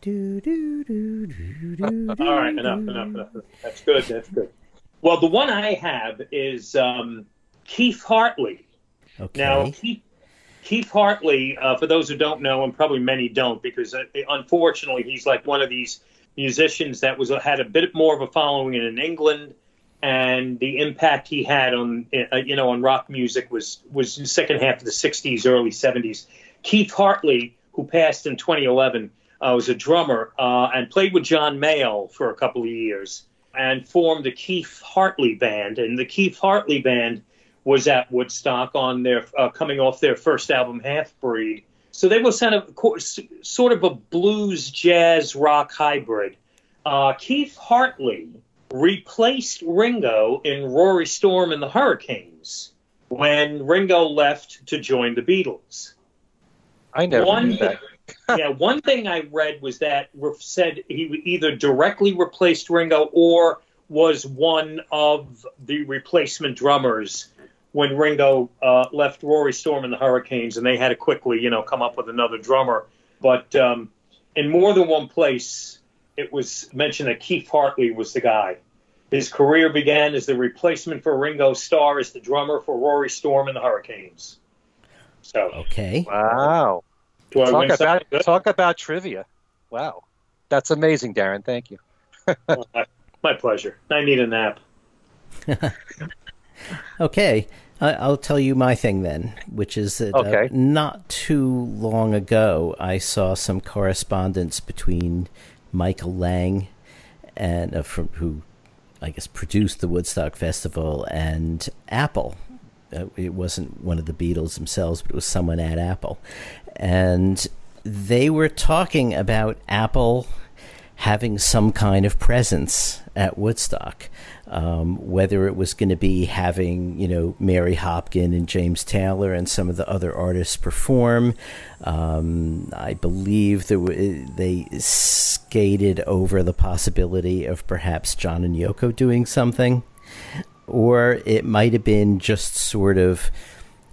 Do, do, do, do, do,
All right, enough, enough, enough. That's good. That's good. Well, the one I have is um, Keith Hartley.
Okay.
Now, Keith, Keith Hartley, uh, for those who don't know, and probably many don't, because uh, unfortunately he's like one of these musicians that was had a bit more of a following in England, and the impact he had on uh, you know on rock music was was in the second half of the '60s, early '70s. Keith Hartley, who passed in 2011, uh, was a drummer uh, and played with John Mayall for a couple of years, and formed the Keith Hartley Band. And the Keith Hartley Band was at Woodstock on their uh, coming off their first album, Half Breed. So they were kind of sort of a blues jazz rock hybrid. Uh, Keith Hartley replaced Ringo in Rory Storm and the Hurricanes when Ringo left to join the Beatles.
I never
One
knew that.
yeah, one thing I read was that said he either directly replaced Ringo or was one of the replacement drummers when Ringo uh, left Rory Storm and the Hurricanes, and they had to quickly, you know, come up with another drummer. But um, in more than one place, it was mentioned that Keith Hartley was the guy. His career began as the replacement for Ringo Starr as the drummer for Rory Storm and the Hurricanes. So,
Okay.
Wow.
do I
Talk about
good?
talk about trivia. Wow, that's amazing, Darren. Thank you.
my, my pleasure. I need a nap.
Okay. I'll tell you my thing then, which is that
Okay.
uh, not too long ago, I saw some correspondence between Michael Lang and uh, from who I guess produced the Woodstock Festival and Apple. Uh, it wasn't one of the Beatles themselves, but it was someone at Apple, and they were talking about Apple having some kind of presence at Woodstock. Um, whether it was going to be having, you know, Mary Hopkin and James Taylor and some of the other artists perform. Um, I believe were, they skated over the possibility of perhaps John and Yoko doing something. Or it might have been just sort of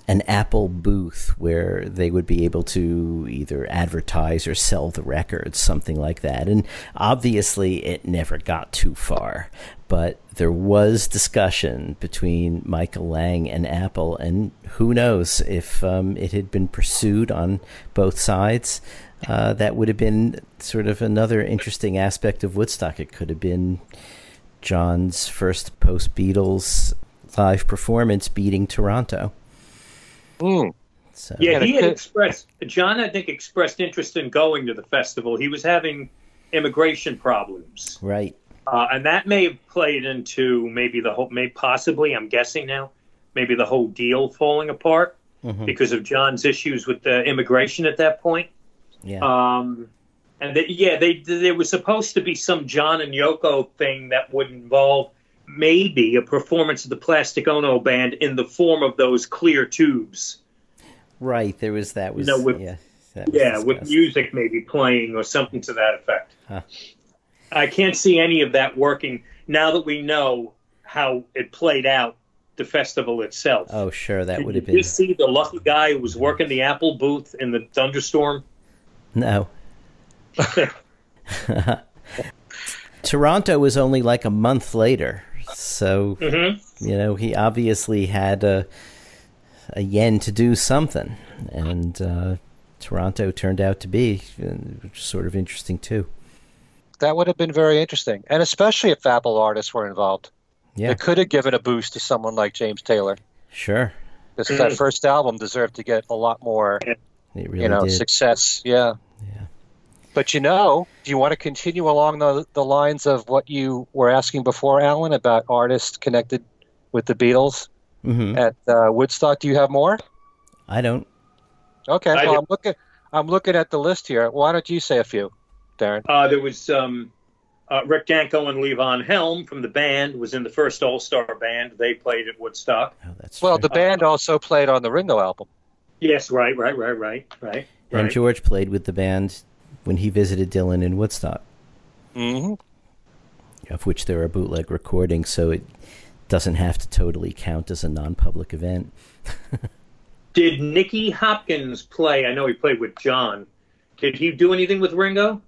an Apple booth where they would be able to either advertise or sell the records, something like that. And obviously, it never got too far. But there was discussion between Michael Lang and Apple, and who knows if um, it had been pursued on both sides. Uh, that would have been sort of another interesting aspect of Woodstock. It could have been John's first post Beatles live performance beating Toronto.
Mm.
So. Yeah, he had expressed John. I think expressed interest in going to the festival. He was having immigration problems,
right?
Uh, and that may have played into maybe the whole, may possibly. I'm guessing now, maybe the whole deal falling apart mm-hmm. because of John's issues with the immigration at that point.
Yeah.
Um, and they, yeah, they there was supposed to be some John and Yoko thing that would involve maybe a performance of the Plastic Ono band in the form of those clear tubes.
Right, there was that was you know,
with,
yeah,
yeah, with music maybe playing or something to that effect. Huh. I can't see any of that working now that we know how it played out the festival itself.
Oh, sure, that
Did
would have been.
Did you see the lucky guy who was working the Apple booth in the thunderstorm?
No. Toronto was only like a month later. So
mm-hmm.
you know he obviously had a a yen to do something, and uh, Toronto turned out to be uh, sort of interesting too.
That would have been very interesting, and especially if Apple artists were involved.
Yeah,
it could have given a boost to someone like James Taylor.
Sure,
because that first album deserved to get a lot more,
really
you know,
did.
success. Yeah.
Yeah.
But you know, do you want to continue along the, the lines of what you were asking before, Alan, about artists connected with the Beatles
mm-hmm.
at uh, Woodstock? Do you have more?
I don't.
Okay, I well, I'm looking. I'm looking at the list here. Why don't you say a few, Darren?
Uh, there was um, uh, Rick Danko and Levon Helm from the band was in the first All Star band. They played at Woodstock.
Oh, that's
well, the band also played on the Ringo album.
Yes, right, right, right, right, right.
And
right.
George played with the band when he visited Dylan in Woodstock.
Mm-hmm.
Of which there are bootleg recordings, so it doesn't have to totally count as a non-public event.
Did Nicky Hopkins play? I know he played with John. Did he do anything with Ringo?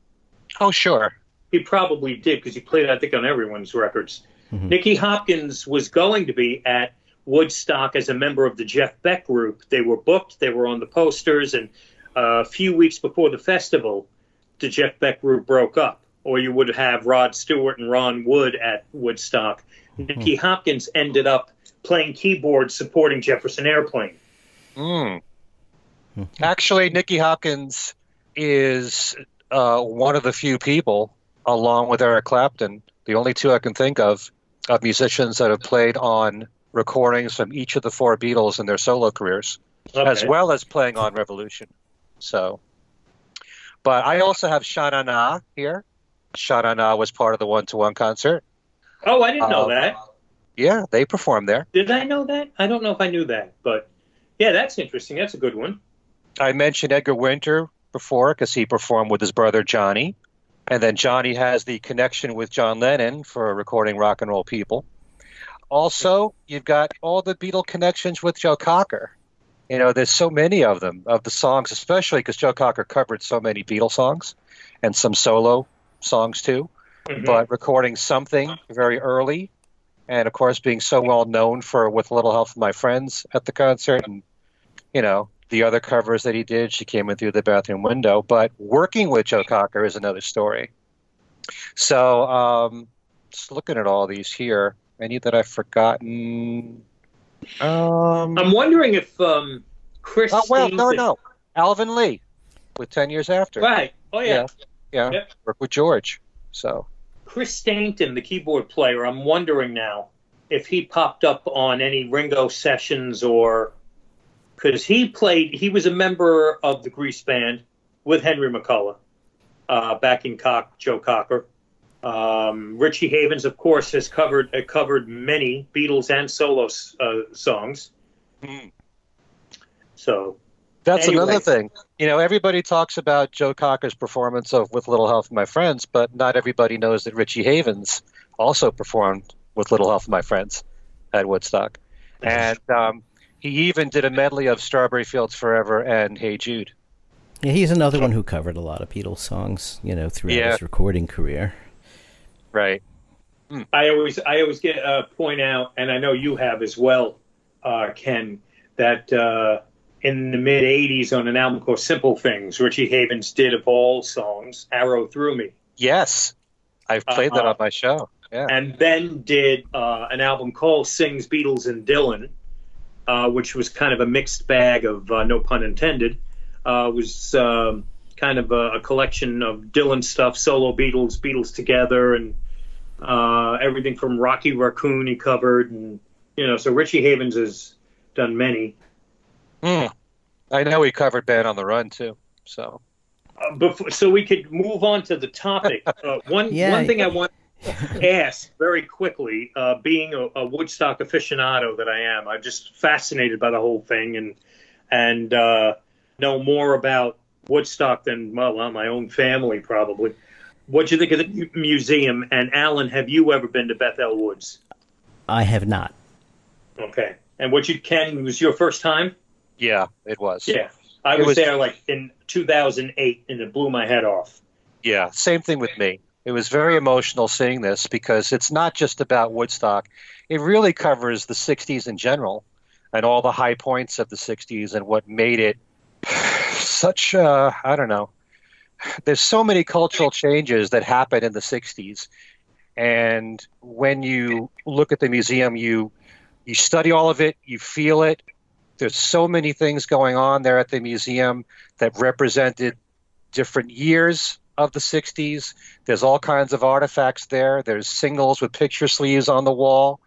Oh, sure.
He probably did because he played, I think, on everyone's records.
Mm-hmm.
Nicky Hopkins was going to be at Woodstock as a member of the Jeff Beck group. They were booked, they were on the posters, and uh, a few weeks before the festival, the Jeff Beck group broke up, or you would have Rod Stewart and Ron Wood at Woodstock. Mm-hmm. Nicky Hopkins ended up playing keyboards supporting Jefferson Airplane.
Mm. Actually, Nicky Hopkins is uh, one of the few people, along with Eric Clapton, the only two I can think of, of musicians that have played on recordings from each of the four Beatles in their solo careers,
okay.
as well as playing on Revolution. So but I also have Sha Na Na here. Sha Na Na was part of the one to one concert.
Oh, I didn't know um, that.
Yeah, they performed there.
Did I know that? I don't know if I knew that, but yeah, that's interesting. That's a good one.
I mentioned Edgar Winter before because he performed with his brother Johnny. And then Johnny has the connection with John Lennon for recording rock and roll people. Also, you've got all the Beatle connections with Joe Cocker. You know, there's so many of them, of the songs, especially because Joe Cocker covered so many Beatles songs and some solo songs too.
Mm-hmm.
But recording something very early, and of course being so well known for "With a Little Help from My Friends" at the concert, and you know the other covers that he did. She came in through the bathroom window. But working with Joe Cocker is another story. So, um, just looking at all these here, any that I've forgotten? Um,
I'm wondering if um, Chris.
Oh well, no, no, Alvin Lee, with ten years after.
Right. Oh yeah.
Yeah. yeah. Work with George. So.
Chris Stainton, the keyboard player. I'm wondering now if he popped up on any Ringo sessions or because he played. He was a member of the Grease band with Henry McCullough, uh, backing Cock Joe Cocker. Um, Richie Havens, of course, has covered uh, covered many Beatles and solo uh, songs.
Mm.
So
that's
anyway.
another thing. You know, everybody talks about Joe Cocker's performance of "With Little Help from My Friends," but not everybody knows that Richie Havens also performed "With Little Help from My Friends" at Woodstock. And um, He even did a medley of Strawberry Fields Forever and Hey Jude.
Yeah, he's another one who covered a lot of Beatles songs, you know, throughout
Yeah.
his recording career.
Right.
I always I always get uh, point out, and I know you have as well, uh, Ken, that uh, in the mid '80s on an album called Simple Things, Richie Havens did of all songs "Arrow Through Me,"
Yes. I've played that
Uh-huh.
on my show. Yeah.
and then did uh, an album called "Sings Beatles and Dylan," uh, which was kind of a mixed bag of uh, no pun intended. Uh, was um, kind of a, a collection of Dylan stuff, solo Beatles, Beatles together, and uh, everything from Rocky Raccoon he covered, and you know, so Richie Havens has done many.
Mm. I know he covered Band on the Run too. So
Uh, before, so we could move on to the topic. Uh, one
Yeah.
one thing I want to ask very quickly, uh, being a, a Woodstock aficionado that I am, I'm just fascinated by the whole thing and and uh, know more about Woodstock than well, well, my own family probably. What do you think of the museum? And Alan, have you ever been to Bethel Woods?
I have not.
Okay. And what you can was your first time?
yeah, it was.
Yeah, I was,
was-
there like in 2008, and it blew my head off.
Yeah, same thing with me. It was very emotional seeing this because it's not just about Woodstock. It really covers the 60s in general and all the high points of the 60s and what made it such, uh, I don't know. There's so many cultural changes that happened in the 60s. And when you look at the museum, you you study all of it, you feel it. There's so many things going on there at the museum that represented different years of the 60s. There's all kinds of artifacts there. There's singles with picture sleeves on the wall,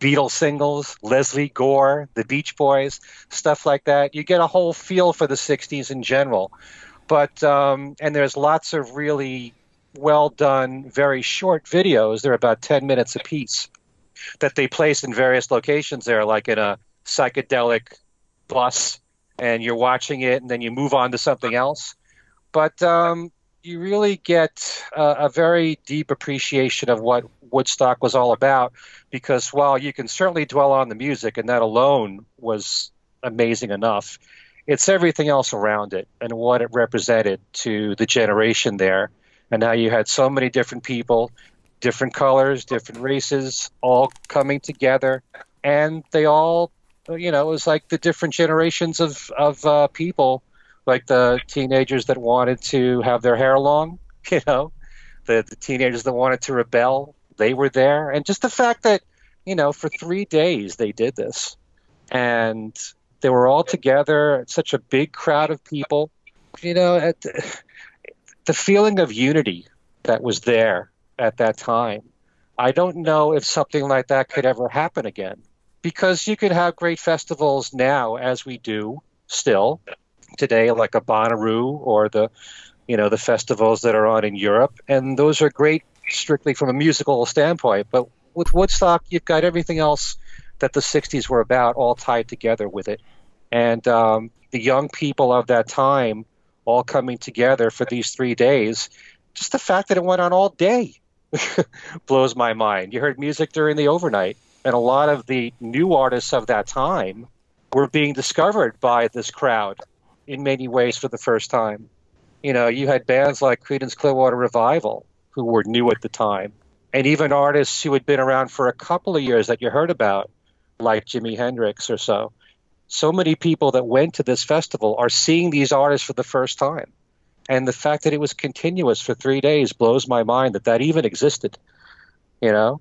Beatles singles, Lesley Gore, the Beach Boys, stuff like that. You get a whole feel for the 60s in general. But, um, and there's lots of really well done, very short videos. They're about 10 minutes apiece that they place in various locations there, like in a psychedelic bus, and you're watching it, and then you move on to something else. But um, you really get uh, a very deep appreciation of what Woodstock was all about, because while you can certainly dwell on the music, and that alone was amazing enough, it's everything else around it and what it represented to the generation there, and how you had so many different people different colors, different races, all coming together, and they all, you know, it was like the different generations of of uh, people, like the teenagers that wanted to have their hair long, you know, the the teenagers that wanted to rebel, they were there, and just the fact that, you know, for three days they did this, and they were all together, such a big crowd of people, you know, at the, feeling of unity that was there at that time. I don't know if something like that could ever happen again. Because you could have great festivals now as we do still today like a Bonnaroo or the you know the festivals that are on in Europe. And those are great strictly from a musical standpoint. But with Woodstock you've got everything else that the 60s were about all tied together with it and um, the young people of that time all coming together for these three days just the fact that it went on all day blows my mind. You heard music during the overnight, and a lot of the new artists of that time were being discovered by this crowd in many ways for the first time. You know, you had bands like Creedence Clearwater Revival who were new at the time, and even artists who had been around for a couple of years that you heard about, like Jimi Hendrix or so. So many people that went to this festival are seeing these artists for the first time. And the fact that it was continuous for three days blows my mind that that even existed you know?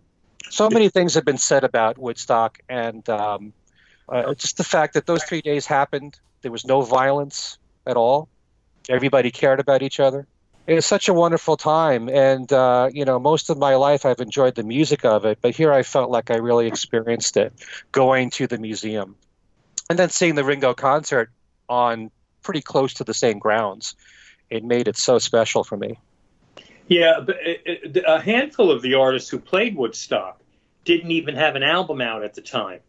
So many things have been said about woodstock and um, uh, just the fact that those three days happened there was no violence at all. Everybody cared about each other. It was such a wonderful time. And uh, you know most of my life i've enjoyed the music of it but here i felt like i really experienced it going to the museum and then seeing the ringo concert on pretty close to the same grounds it made it so special for me.
Yeah, but it, it, a handful of the artists who played Woodstock didn't even have an album out at the time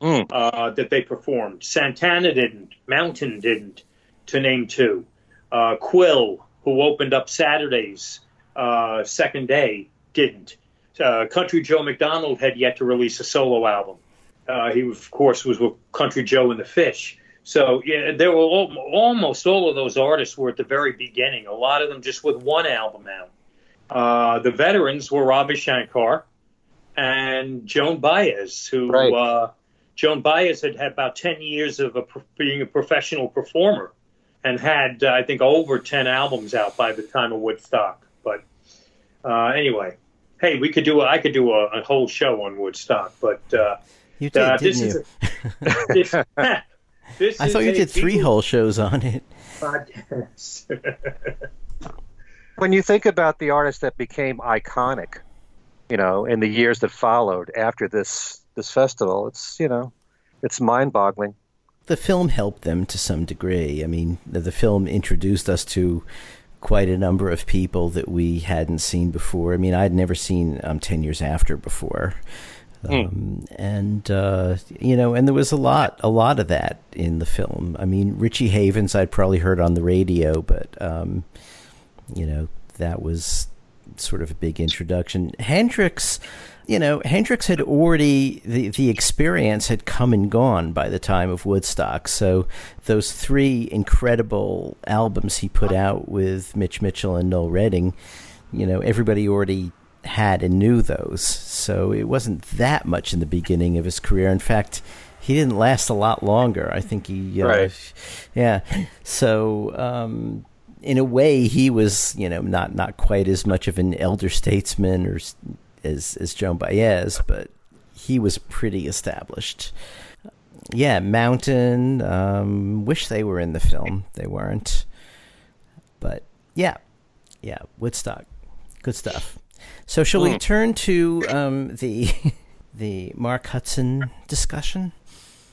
Mm.
uh, that they performed. Santana didn't, Mountain didn't, to name two. Uh, Quill, who opened up Saturdays, uh, second day, didn't. Uh, Country Joe McDonald had yet to release a solo album. Uh, he, of course, was with Country Joe and the Fish. So yeah, there were all, almost all of those artists were at the very beginning. A lot of them just with one album out. Uh, the veterans were Ravi Shankar and Joan Baez, who
Right.
uh, Joan Baez had had about ten years of a, being a professional performer, and had uh, I think over ten albums out by the time of Woodstock. But uh, anyway, hey, we could do a, I could do a, a whole show on Woodstock, but uh,
You did,
uh,
didn't
this
you?
is a, this, this
I
is
thought you did three
Beatles
whole shows on it.
podcast.
when you think about the artists that became iconic, you know, in the years that followed after this this festival, it's you know, it's mind-boggling.
The film helped them to some degree. I mean, the, the film introduced us to quite a number of people that we hadn't seen before. I mean, I'd never seen um, Ten Years After before. Um, and uh, you know, and there was a lot, a lot of that in the film. I mean, Richie Havens, I'd probably heard on the radio, but um, you know, that was sort of a big introduction. Hendrix, you know, Hendrix had already the the experience had come and gone by the time of Woodstock. So those three incredible albums he put out with Mitch Mitchell and Noel Redding, you know, everybody already had and knew those. So it wasn't that much in the beginning of his career. In fact, he didn't last a lot longer. I think he, uh,
Right.
yeah. So um, in a way, he was, you know, not not quite as much of an elder statesman or as as Joan Baez, but he was pretty established. Yeah, Mountain. Um, wish they were in the film. They weren't. But yeah, yeah, Woodstock, good stuff. So shall we turn to um, the the Mark Hudson discussion?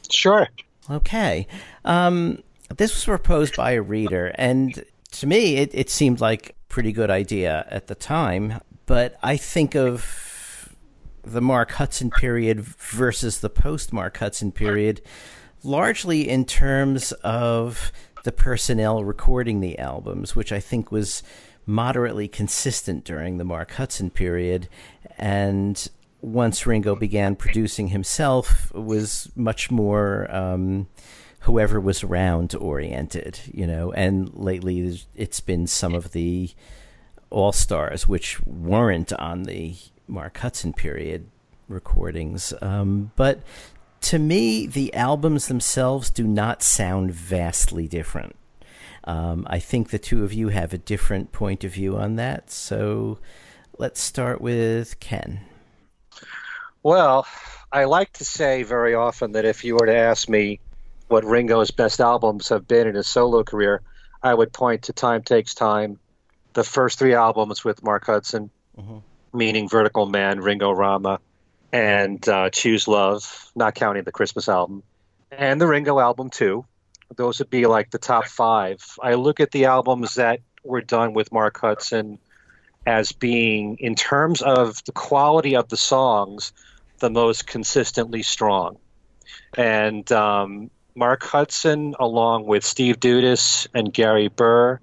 Sure.
Okay. Um, this was proposed by a reader, and to me, it, it seemed like a pretty good idea at the time. But I think of the Mark Hudson period versus the post Mark Hudson period largely in terms of the personnel recording the albums, which I think was moderately consistent during the Mark Hudson period. And once Ringo began producing himself, was much more um, whoever was around oriented, you know. And lately, it's been some of the all stars, which weren't on the Mark Hudson period recordings. Um, but to me, the albums themselves do not sound vastly different. Um, I think the two of you have a different point of view on that. So let's start with Ken.
Well, I like to say very often that if you were to ask me what Ringo's best albums have been in his solo career, I would point to Time Takes Time, the first three albums with Mark Hudson,
Mhm.
meaning Vertical Man, Ringo Rama, and uh, Choose Love, not counting the Christmas album, and the Ringo album too. Those would be like the top five. I look at the albums that were done with Mark Hudson as being, in terms of the quality of the songs, the most consistently strong. And um, Mark Hudson, along with Steve Dudas and Gary Burr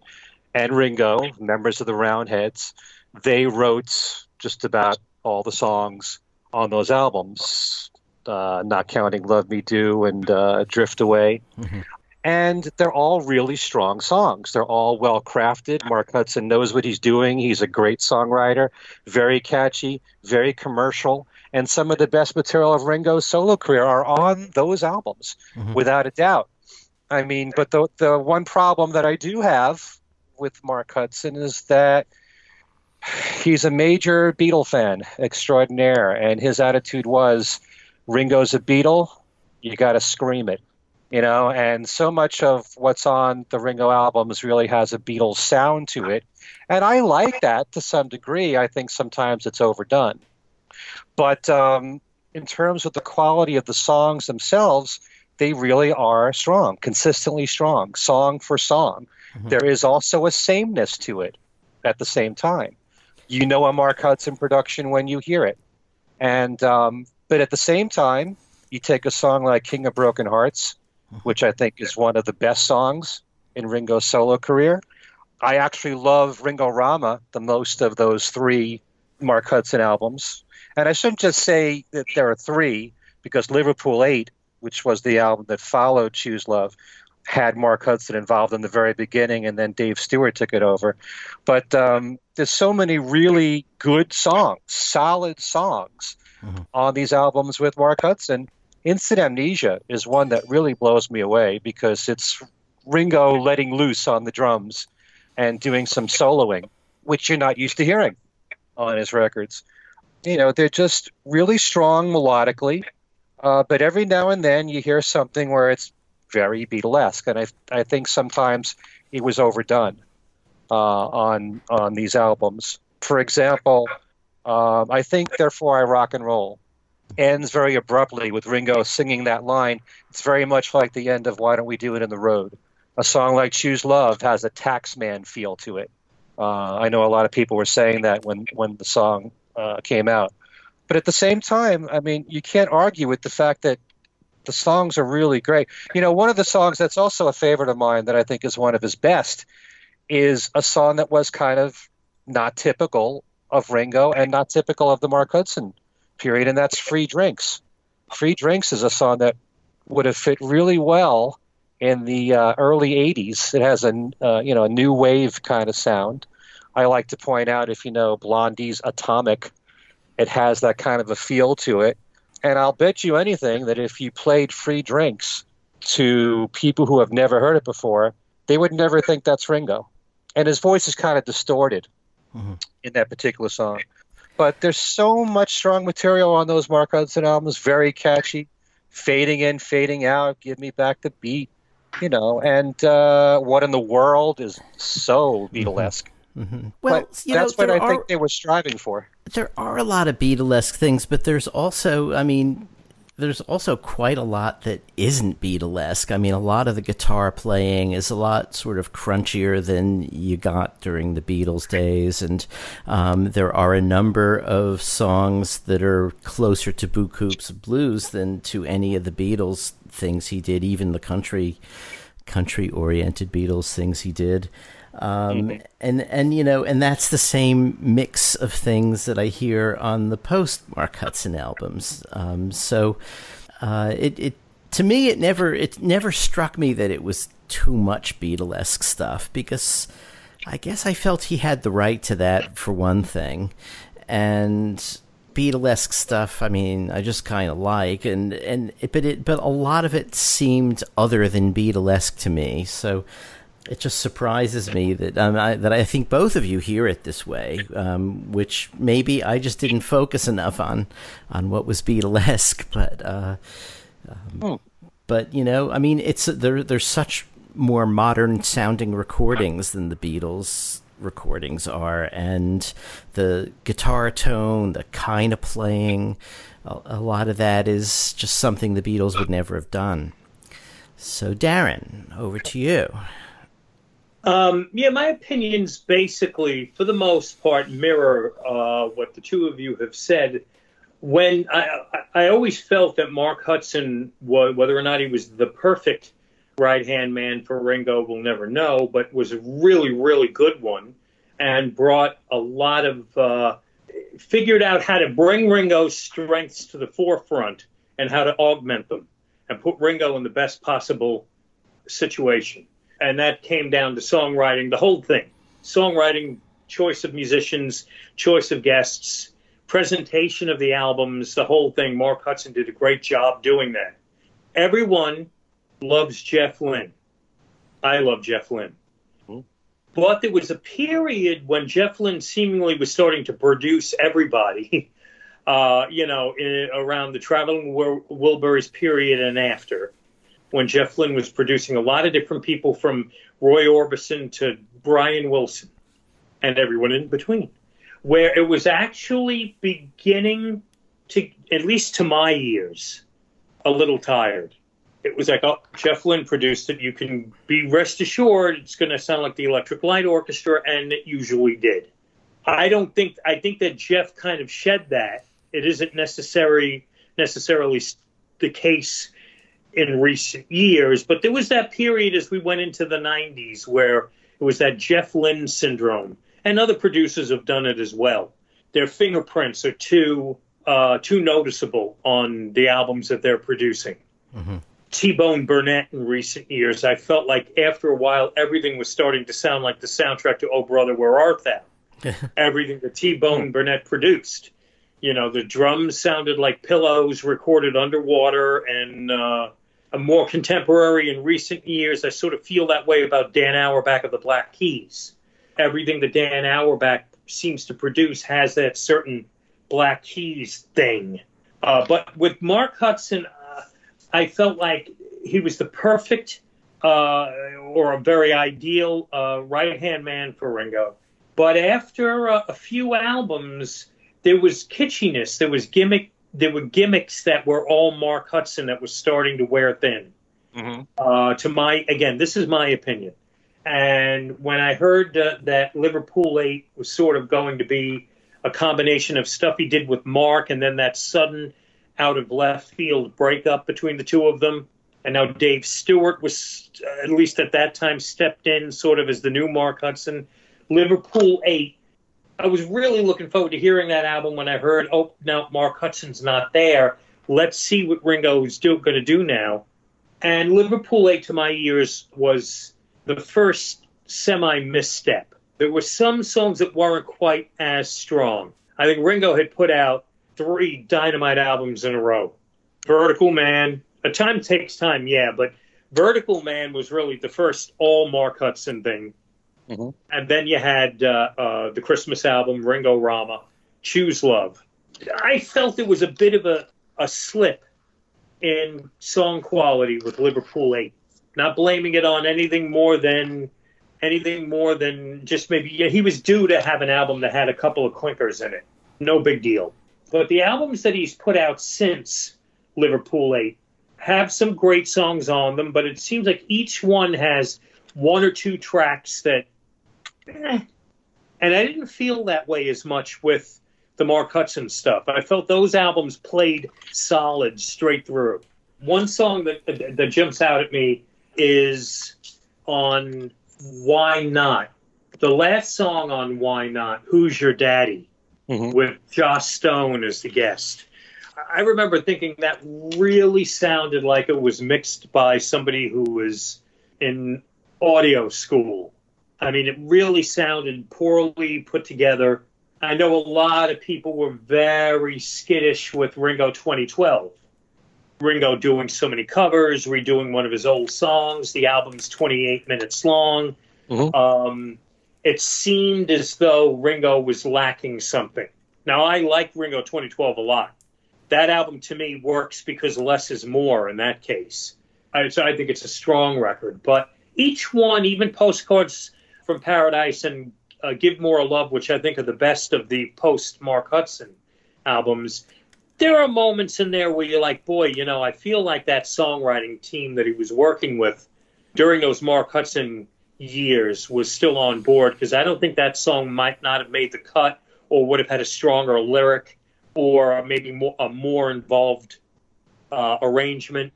and Ringo, members of the Roundheads, they wrote just about all the songs on those albums, uh, not counting Love Me Do and uh, Drift Away.
Mhm.
And they're all really strong songs. They're all well crafted. Mark Hudson knows what he's doing. He's a great songwriter, very catchy, very commercial. And some of the best material of Ringo's solo career are on those albums,
Mhm.
without a doubt. I mean, but the, the one problem that I do have with Mark Hudson is that he's a major Beatle fan extraordinaire, and his attitude was Ringo's a Beatle, you got to scream it. You know, and so much of what's on the Ringo albums really has a Beatles sound to it. And I like that to some degree. I think sometimes it's overdone. But um, in terms of the quality of the songs themselves, they really are strong, consistently strong, song for song.
Mhm.
There is also a sameness to it at the same time. You know a Mark Hudson production when you hear it. And um, but at the same time, you take a song like King of Broken Hearts, which I think is one of the best songs in Ringo's solo career. I actually love Ringo Rama the most of those three Mark Hudson albums. And I shouldn't just say that there are three, because Liverpool 8, which was the album that followed Choose Love, had Mark Hudson involved in the very beginning, and then Dave Stewart took it over. But um, there's so many really good songs, solid songs mm-hmm. on these albums with Mark Hudson. Instant Amnesia is one that really blows me away because it's Ringo letting loose on the drums and doing some soloing, which you're not used to hearing on his records. You know, they're just really strong melodically, uh, but every now and then you hear something where it's very Beatlesque, and I I think sometimes it was overdone uh, on on these albums. For example, um, I think "Therefore I Rock and Roll" ends very abruptly with Ringo singing that line. It's very much like the end of "Why Don't We Do It in the Road." A song like "Choose Love" has a taxman feel to it. Uh, I know a lot of people were saying that when when the song uh, came out, but at the same time, I mean, you can't argue with the fact that the songs are really great. You know, one of the songs that's also a favorite of mine that I think is one of his best is a song that was kind of not typical of Ringo and not typical of the Mark Hudson period, and that's Free Drinks. Free Drinks is a song that would have fit really well in the uh, early 80s. It has a, uh, you know, a new wave kind of sound. I like to point out, if you know Blondie's Atomic, it has that kind of a feel to it. And I'll bet you anything that if you played free drinks to people who have never heard it before, they would never think that's Ringo. And his voice is kind of distorted mm-hmm. in that particular song. But there's so much strong material on those Mark Hudson albums, very catchy, fading in, fading out, give me back the beat, you know, and uh, What in the World is so Beatlesque. Mm-hmm.
Mm-hmm. Well,
but that's know, what I are, think they were striving for.
There are a lot of Beatlesque things, but there's also, I mean, there's also quite a lot that isn't Beatlesque. I mean, a lot of the guitar playing is a lot sort of crunchier than you got during the Beatles days, and um, there are a number of songs that are closer to Boots Blues than to any of the Beatles things he did, even the country country oriented Beatles things he did. Um, mm-hmm. and and you know and that's the same mix of things that I hear on the post Mark Hudson albums. Um, so uh, it it to me it never it never struck me that it was too much Beatlesque stuff because I guess I felt he had the right to that for one thing, and Beatlesque stuff. I mean, I just kind of like, and and it, but it but a lot of it seemed other than Beatlesque to me. So it just surprises me that um, I, that I think both of you hear it this way, um, which maybe I just didn't focus enough on on what was Beatlesque, but uh, um, oh. but you know, I mean, it's there. There's such more modern sounding recordings than the Beatles recordings are, and the guitar tone, the kind of playing, a, a lot of that is just something the Beatles would never have done. So, Darren, over to you.
Um, yeah, my opinions basically, for the most part, mirror uh, what the two of you have said. When I, I, always felt that Mark Hudson, whether or not he was the perfect right hand man for Ringo, we'll never know, but was a really, really good one and brought a lot of, uh, figured out how to bring Ringo's strengths to the forefront and how to augment them and put Ringo in the best possible situation and that came down to songwriting, the whole thing songwriting, choice of musicians, choice of guests, presentation of the albums, the whole thing. Mark Hudson did a great job doing that. Everyone loves Jeff Lynne. I love Jeff Lynne. Mm-hmm. But there was a period when Jeff Lynne seemingly was starting to produce everybody, uh, you know, in, around the Traveling Wilburys period and after when Jeff Lynne was producing a lot of different people from Roy Orbison to Brian Wilson and everyone in between, where it was actually beginning to, at least to my ears, a little tired. It was like, oh, Jeff Lynne produced it. You can be rest assured it's going to sound like the Electric Light Orchestra, and it usually did. I don't think, I think that Jeff kind of shed that. It isn't necessary, necessarily the case in recent years, but there was that period as we went into the 90s where it was that Jeff Lynne syndrome, and other producers have done it as well. Their fingerprints are too uh, too noticeable on the albums that they're producing.
Mhm.
T Bone Burnett in recent years, I felt like after a while everything was starting to sound like the soundtrack to Oh Brother, Where Art Thou? everything that T Bone Burnett produced. You know, the drums sounded like pillows recorded underwater, and uh, a more contemporary in recent years. I sort of feel that way about Dan Auerbach of the Black Keys. Everything that Dan Auerbach seems to produce has that certain Black Keys thing. Uh, but with Mark Hudson, uh, I felt like he was the perfect uh, or a very ideal uh, right hand man for Ringo. But after uh, a few albums, there was kitschiness. There was gimmick. There were gimmicks that were all Mark Hudson that was starting to wear thin.
Mm-hmm.
Uh, to my again, this is my opinion. And when I heard uh, that Liverpool Eight was sort of going to be a combination of stuff he did with Mark, and then that sudden out of left field breakup between the two of them, and now Dave Stewart was uh, at least at that time stepped in sort of as the new Mark Hudson. Liverpool Eight. I was really looking forward to hearing that album when I heard, oh, now Mark Hudson's not there. Let's see what Ringo is going to do now. And Liverpool 8 to my ears was the first semi misstep. There were some songs that weren't quite as strong. I think Ringo had put out three dynamite albums in a row Vertical Man, A Time Takes Time, yeah, but Vertical Man was really the first all Mark Hudson thing.
Mhm.
And then you had uh, uh, the Christmas album, Ringo Rama, Choose Love. I felt there was a bit of a, a slip in song quality with Liverpool 8. Not blaming it on anything more than anything more than just maybe yeah, he was due to have an album that had a couple of clinkers in it. No big deal. But the albums that he's put out since Liverpool 8 have some great songs on them, but it seems like each one has one or two tracks that eh. and I didn't feel that way as much with the Mark Hudson stuff. I felt those albums played solid straight through. One song that that jumps out at me is on Why Not. The last song on Why Not, Who's Your Daddy,
Mhm.
with Joss Stone as the guest. I remember thinking that really sounded like it was mixed by somebody who was in audio school. I mean, it really sounded poorly put together. I know a lot of people were very skittish with Ringo 2012. Ringo doing so many covers, redoing one of his old songs. The album's 28 minutes long.
Mhm.
Um, it seemed as though Ringo was lacking something. Now, I like Ringo 2012 a lot. That album to me works because less is more in that case. I, so I think it's a strong record. But each one, even Postcards from Paradise and uh, Give More Love, which I think are the best of the post Mark Hudson albums, there are moments in there where you're like, boy, you know, I feel like that songwriting team that he was working with during those Mark Hudson years was still on board because I don't think that song might not have made the cut or would have had a stronger lyric or maybe more, a more involved uh, arrangement.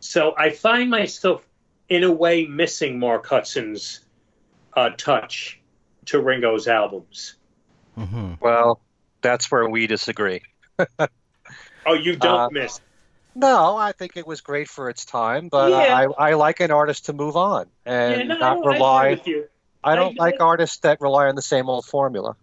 So I find myself in a way missing Mark Hudson's uh, touch to Ringo's albums.
hmm
Well, that's where we disagree.
Oh, you don't
Uh,
miss.
No, I think it was great for its time, but
Yeah.
I, I like an artist to move on and
Yeah, no,
not
no, I agree
rely.
with you.
I don't
I-
like artists that rely on the same old formula.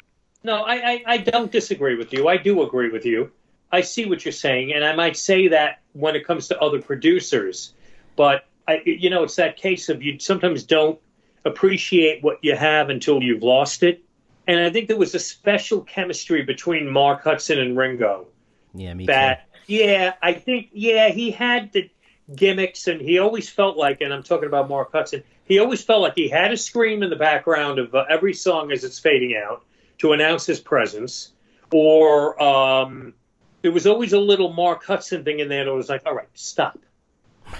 No, I, I, I don't disagree with you. I do agree with you. I see what you're saying, and I might say that when it comes to other producers, but I, you know, it's that case of you sometimes don't appreciate what you have until you've lost it. And I think there was a special chemistry between Mark Hudson and Ringo.
Yeah, me
that yeah i think yeah he had the gimmicks and he always felt like and i'm talking about mark hudson he always felt like he had a scream in the background of uh, every song as it's fading out to announce his presence. Or um, there was always a little mark hudson thing in there that was like all right stop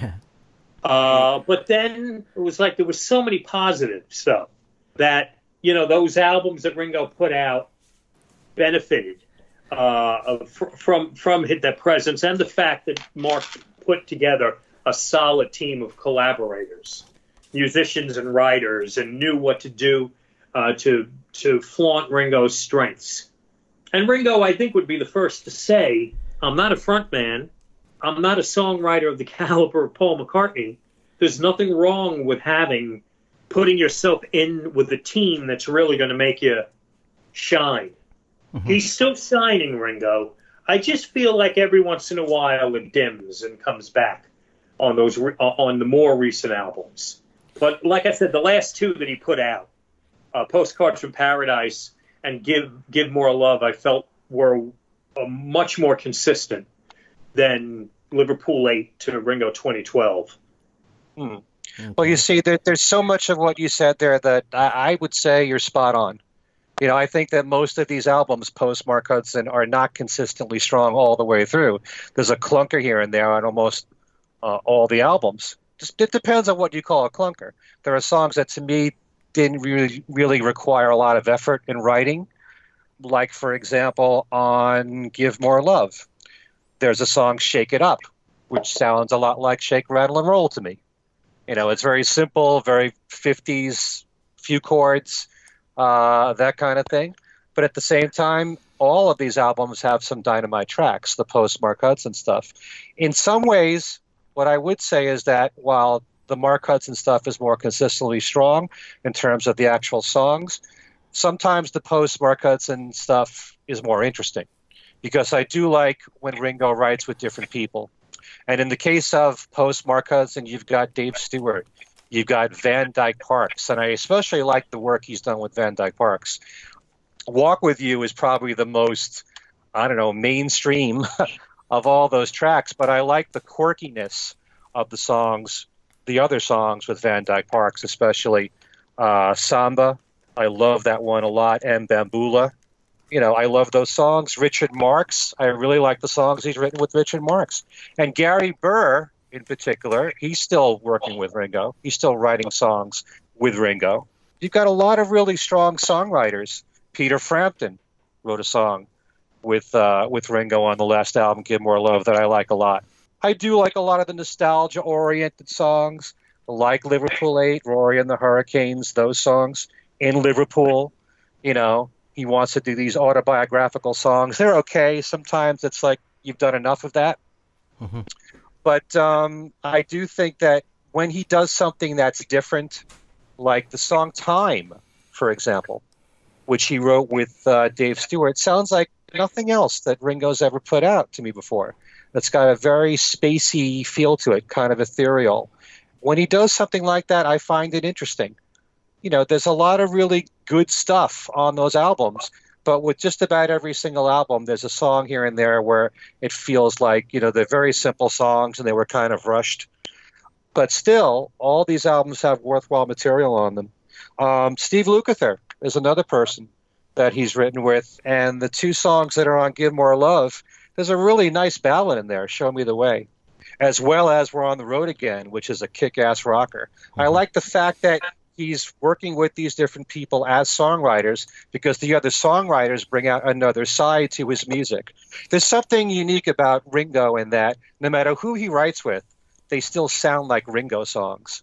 uh, but then it was like there was so many positive stuff that you know those albums that ringo put out benefited uh, fr- from from his- that presence and the fact that Mark put together a solid team of collaborators, musicians and writers, and knew what to do uh, to to flaunt Ringo's strengths. And Ringo, I think, would be the first to say, I'm not a front man. I'm not a songwriter of the caliber of Paul McCartney. There's nothing wrong with having putting yourself in with a team that's really going to make you shine. Mm-hmm. He's still shining, Ringo. I just feel like every once in a while it dims and comes back on those on the more recent albums. But like I said, the last two that he put out, uh, "Postcards from Paradise" and "Give Give More Love," I felt were uh, much more consistent than Liverpool Eight to Ringo 2012.
Hmm. Well, you see, there, there's so much of what you said there that I, I would say you're spot on. You know, I think that most of these albums post Mark Hudson are not consistently strong all the way through. There's a clunker here and there on almost uh, all the albums. Just, it depends on what you call a clunker. There are songs that to me didn't really really require a lot of effort in writing, like for example on "Give More Love." There's a song "Shake It Up," which sounds a lot like "Shake, Rattle, and Roll" to me. You know, it's very simple, very 50s, few chords, uh, that kind of thing. But at the same time, all of these albums have some dynamite tracks, the post Mark Hudson stuff. In some ways, what I would say is that while the Mark Hudson stuff is more consistently strong in terms of the actual songs, sometimes the post Mark Hudson stuff is more interesting because I do like when Ringo writes with different people. And in the case of post Mark Hudson, you've got Dave Stewart, you've got Van Dyke Parks, and I especially like the work he's done with Van Dyke Parks. Walk with You is probably the most, I don't know, mainstream of all those tracks, but I like the quirkiness of the songs, the other songs with Van Dyke Parks, especially uh, Samba. I love that one a lot, and Bamboula. You know, I love those songs. Richard Marx, I really like the songs he's written with Richard Marx. And Gary Burr, in particular, he's still working with Ringo. He's still writing songs with Ringo. You've got a lot of really strong songwriters. Peter Frampton wrote a song with uh, with Ringo on the last album, "Give More Love," that I like a lot. I do like a lot of the nostalgia-oriented songs, like Liverpool Eight, Rory and the Hurricanes, those songs in Liverpool. You know, he wants to do these autobiographical songs. They're okay. Sometimes it's like you've done enough of that. Mm-hmm. But um, I do think that when he does something that's different, like the song "Time," for example, which he wrote with uh, Dave Stewart, sounds like nothing else that Ringo's ever put out to me before. It's got a very spacey feel to it, kind of ethereal. When he does something like that, I find it interesting. You know, there's a lot of really good stuff on those albums, but with just about every single album, there's a song here and there where it feels like, you know, they're very simple songs and they were kind of rushed. But still, all these albums have worthwhile material on them. Um, Steve Lukather is another person that he's written with, and the two songs that are on "Give More Love," there's a really nice ballad in there, "Show Me the Way," as well as "We're on the Road Again," which is a kick-ass rocker. Mm-hmm. I like the fact that he's working with these different people as songwriters because the other songwriters bring out another side to his music. There's something unique about Ringo in that no matter who he writes with, they still sound like Ringo songs.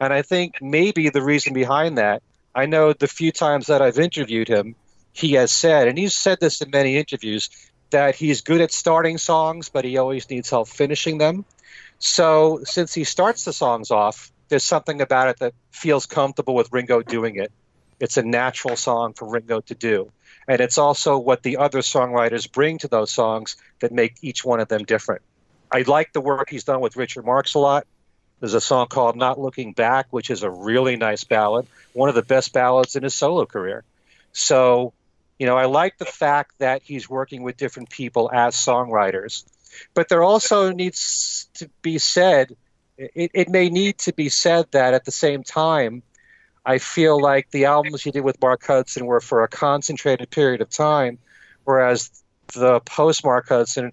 And I think maybe the reason behind that, I know the few times that I've interviewed him, he has said, and he's said this in many interviews, that he's good at starting songs, but he always needs help finishing them. So since he starts the songs off, there's something about it that feels comfortable with Ringo doing it. It's a natural song for Ringo to do. And it's also what the other songwriters bring to those songs that make each one of them different. I like the work he's done with Richard Marx a lot. There's a song called Not Looking Back, which is a really nice ballad, one of the best ballads in his solo career. So you know, I like the fact that he's working with different people as songwriters, but there also needs to be said, it, it may need to be said that at the same time, I feel like the albums you did with Mark Hudson were for a concentrated period of time, whereas the post Mark Hudson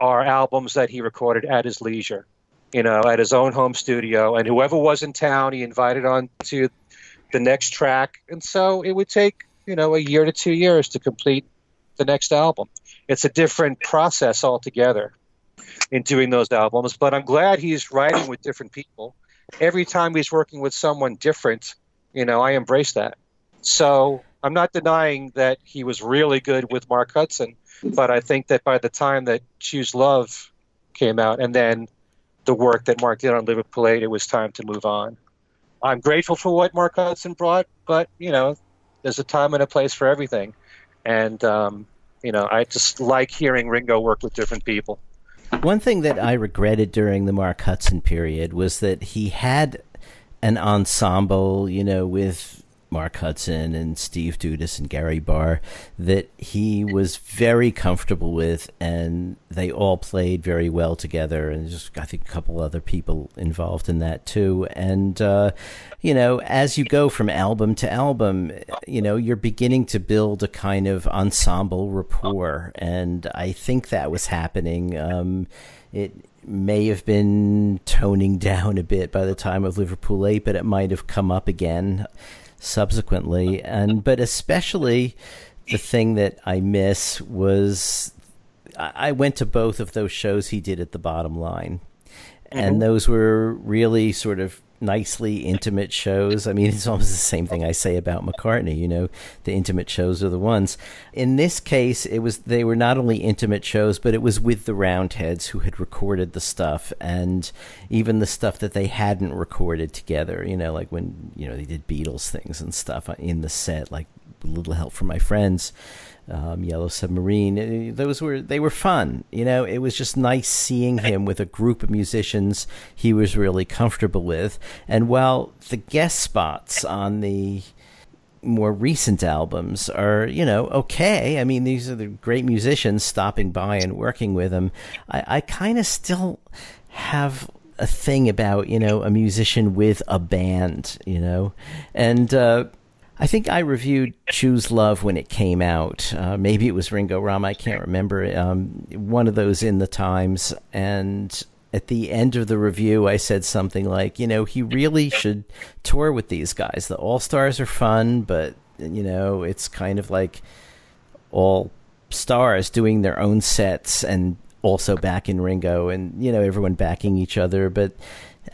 are albums that he recorded at his leisure, you know, at his own home studio. And whoever was in town, he invited on to the next track. And so it would take you know a year to two years to complete the next album. It's a different process altogether in doing those albums. But I'm glad he's writing with different people. Every time he's working with someone different, you know, I embrace that. So I'm not denying that he was really good with Mark Hudson, but I think that by the time that Choose Love came out, and then the work that Mark did on Liverpool 8, it was time to move on. I'm grateful for what Mark Hudson brought, but you know, there's a time and a place for everything, and um, you know, I just like hearing Ringo work with different people.
One thing that I regretted during the Mark Hudson period was that he had an ensemble, you know, with Mark Hudson and Steve Dudas and Gary Burr that he was very comfortable with, and they all played very well together. And just I think a couple other people involved in that too. And uh, you know, as you go from album to album, you know, you're beginning to build a kind of ensemble rapport, and I think that was happening. Um, it may have been toning down a bit by the time of Liverpool 8, but it might have come up again subsequently. And but especially the thing that I miss was I went to both of those shows he did at the bottom line. Mm-hmm. And those were really sort of nicely intimate shows. I mean, it's almost the same thing I say about McCartney. You know, the intimate shows are the ones. In this case, it was they were not only intimate shows, but it was with the Roundheads who had recorded the stuff, and even the stuff that they hadn't recorded together. You know, like when you know they did Beatles things and stuff in the set, like "Little Help from My Friends." Um, Yellow Submarine. Uh, those were they were fun. You know, it was just nice seeing him with a group of musicians he was really comfortable with. And while the guest spots on the more recent albums are, you know, okay. I mean, these are the great musicians stopping by and working with him. I, I kind of still have a thing about, you know, a musician with a band, you know, and uh, I think I reviewed Choose Love when it came out. Uh, maybe it was Ringo Rama. I can't remember. Um, one of those in the Times. And at the end of the review, I said something like, you know, he really should tour with these guys. The All Stars are fun, but, you know, it's kind of like all stars doing their own sets and also backing Ringo and, you know, everyone backing each other. But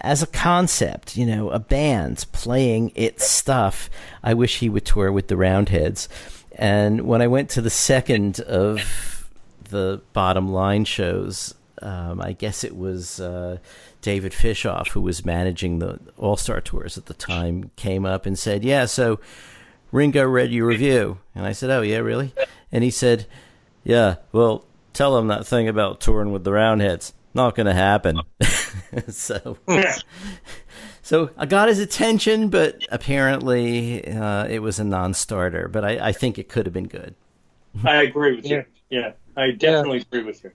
as a concept, you know, a band playing its stuff. I wish he would tour with the Roundheads. And when I went to the second of the bottom line shows, um, I guess it was uh, David Fishof, who was managing the All Star tours at the time, came up and said, "Yeah, so Ringo read your review," and I said, "Oh yeah, really?" And he said, "Yeah, well, tell him that thing about touring with the Roundheads." Not going to happen. so, so I got his attention, but apparently uh, it was a non-starter. But I, I, think it could have been good.
I agree with you. Yeah, I definitely yeah. agree with you.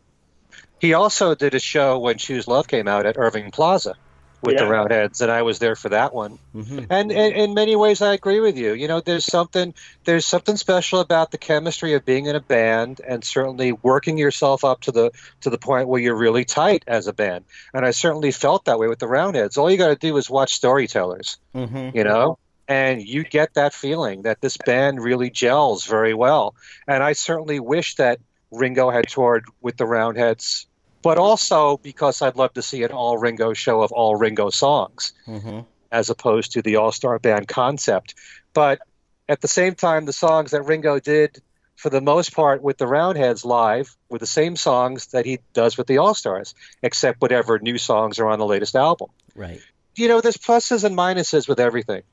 He also did a show when Choose Love came out at Irving Plaza with yeah. the Roundheads, and I was there for that one. Mm-hmm. And, and, in many ways, I agree with you. You know, there's something there's something special about the chemistry of being in a band, and certainly working yourself up to the to the point where you're really tight as a band. And I certainly felt that way with the Roundheads. All you got to do is watch Storytellers. Mm-hmm. You know. And you get that feeling that this band really gels very well. And I certainly wish that Ringo had toured with the Roundheads but also because I'd love to see an all Ringo show of all Ringo songs, mm-hmm. as opposed to the all star band concept. But at the same time, the songs that Ringo did, for the most part, with the Roundheads live, were the same songs that he does with the All Stars, except whatever new songs are on the latest album.
Right.
You know, there's pluses and minuses with everything.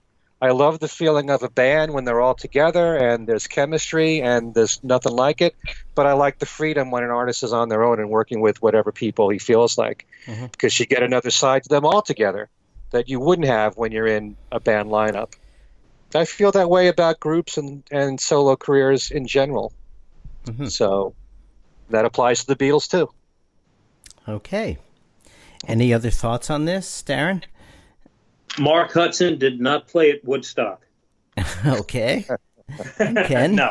I love the feeling of a band when they're all together and there's chemistry and there's nothing like it. But I like the freedom when an artist is on their own and working with whatever people he feels like, mm-hmm. because you get another side to them all together that you wouldn't have when you're in a band lineup. I feel that way about groups and, and solo careers in general. Mm-hmm. So that applies to the Beatles too.
Okay. Any other thoughts on this, Darren?
Mark Hudson did not play at Woodstock.
okay. Ken?
no.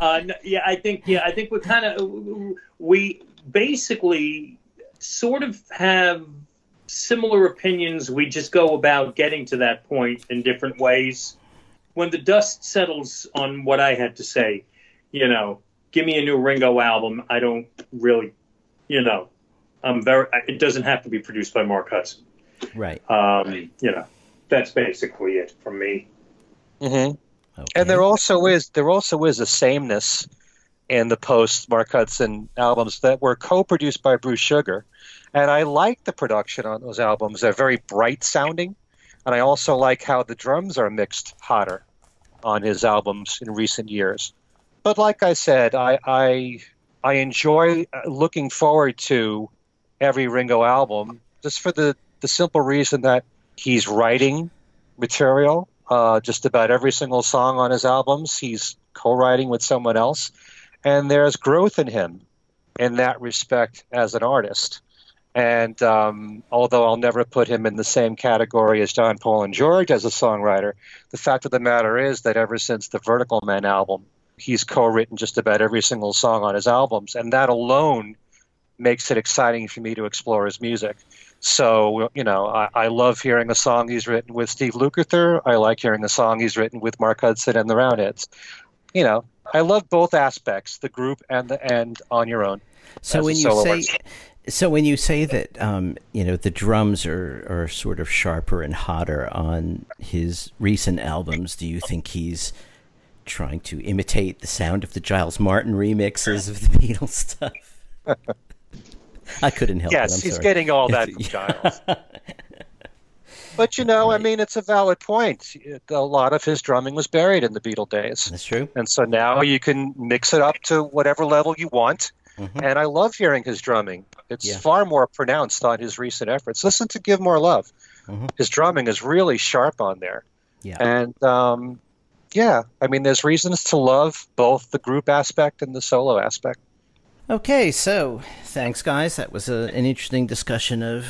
Uh, no. Yeah, I think yeah, I think we kind of we basically sort of have similar opinions. We just go about getting to that point in different ways. When the dust settles on what I had to say, you know, give me a new Ringo album. I don't really, you know, I'm very. It doesn't have to be produced by Mark Hudson.
Right.
Um, you know, that's basically it from me.
Mm-hmm.
Okay.
And there also is there also is a sameness in the post Mark Hudson albums that were co-produced by Bruce Sugar, and I like the production on those albums. They're very bright sounding, and I also like how the drums are mixed hotter on his albums in recent years. But like I said, I I, I enjoy uh, looking forward to every Ringo album just for the the simple reason that he's writing material. Uh, just about every single song on his albums, he's co-writing with someone else, and there's growth in him in that respect as an artist. And um, although I'll never put him in the same category as John Paul and George as a songwriter, the fact of the matter is that ever since the Vertical Man album, he's co-written just about every single song on his albums, and that alone makes it exciting for me to explore his music. So, you know, I, I love hearing a song he's written with Steve Lukather. I like hearing a song he's written with Mark Hudson and the Roundheads. You know, I love both aspects, the group and the and on your own.
So when you say so when you say that um, you know the drums are, are sort of sharper and hotter on his recent albums, do you think he's trying to imitate the sound of the Giles Martin remixes of the Beatles stuff? I couldn't help
yes,
it. Yes,
he's
sorry.
getting all that from Giles. but you know, right. I mean, it's a valid point. A lot of his drumming was buried in the Beatle days.
That's true.
And so now you can mix it up to whatever level you want. Mm-hmm. And I love hearing his drumming. It's yeah. far more pronounced on his recent efforts. Listen to Give More Love. Mm-hmm. His drumming is really sharp on there.
Yeah.
And um, yeah, I mean, there's reasons to love both the group aspect and the solo aspect.
Okay, so thanks, guys. That was a, an interesting discussion of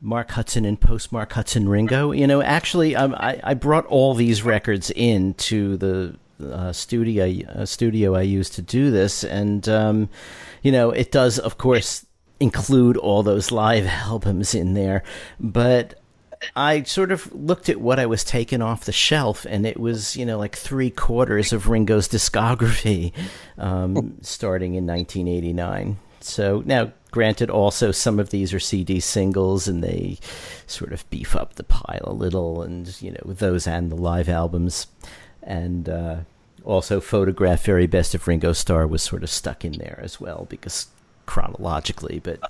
Mark Hudson and post Mark Hudson Ringo. You know, actually, um, I, I brought all these records into the uh, studio uh, studio I used to do this, and um, you know, it does, of course, include all those live albums in there, but I sort of looked at what I was taking off the shelf, and it was, you know, like three quarters of Ringo's discography, um, starting in 1989. So now, granted, also some of these are CD singles, and they sort of beef up the pile a little, and you know, those and the live albums, and uh, also photograph very best of Ringo Starr was sort of stuck in there as well because chronologically, but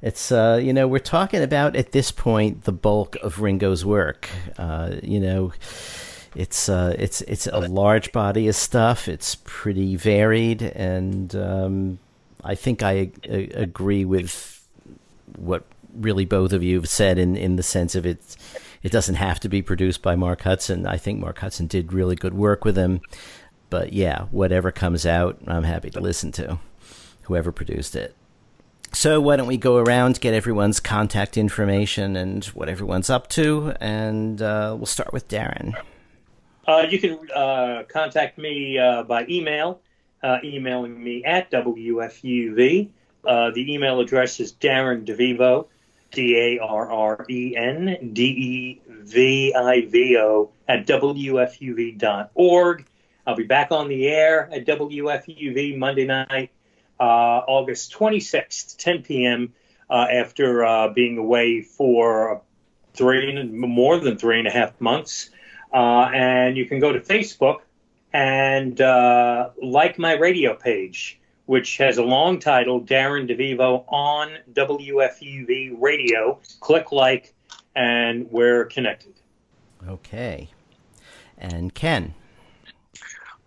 it's uh, you know we're talking about at this point the bulk of Ringo's work. Uh, you know, it's uh, it's it's a large body of stuff. It's pretty varied, and um, I think I a- agree with what really both of you have said in in the sense of it. It doesn't have to be produced by Mark Hudson. I think Mark Hudson did really good work with him. But yeah, whatever comes out, I'm happy to listen to. Whoever produced it. So why don't we go around, get everyone's contact information and what everyone's up to, and uh, we'll start with Darren.
Uh, you can uh, contact me uh, by email, uh, emailing me at WFUV. Uh, the email address is Darren DeVivo, D A R R E N D E V I V O, at WFUV.org. I'll be back on the air at WFUV Monday night August 26th, 10 p.m. Uh, after uh, being away for three more than three and a half months. Uh, and you can go to Facebook and uh, like my radio page, which has a long title, Darren DeVivo on WFUV Radio. Click like, and we're connected.
Okay. And Ken.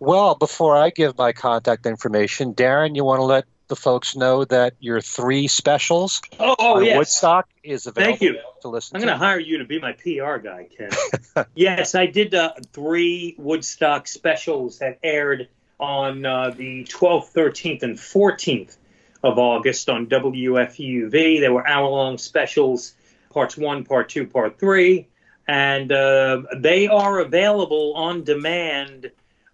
Well, before I give my contact information, Darren, you want to let the folks know that your three specials
oh, oh yes.
Woodstock is available
Thank you.
to listen
I'm going to hire you to be my PR guy, Ken. yes, I did uh, three Woodstock specials that aired on uh, the 12th, 13th, and 14th of August on WFUV. They were hour long specials, parts one, part two, part three. And uh, they are available on demand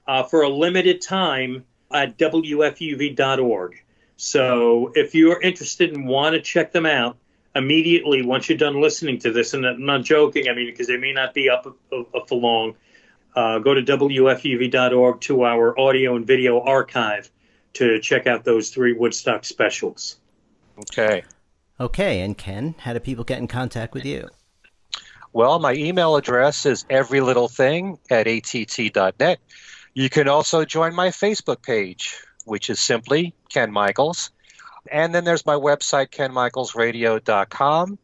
uh, for a limited time at WFUV.org. So if you're interested and want to check them out immediately once you're done listening to this, and I'm not joking, I mean, because they may not be up, up for long, uh, go to WFUV.org to our audio and video archive to check out those three Woodstock specials.
Okay.
Okay, and Ken, how do people get in contact with you?
Well, my email address is everylittlething at att.net. You can also join my Facebook page, which is simply Ken Michaels. And then there's my website, kenmichaelsradio.com.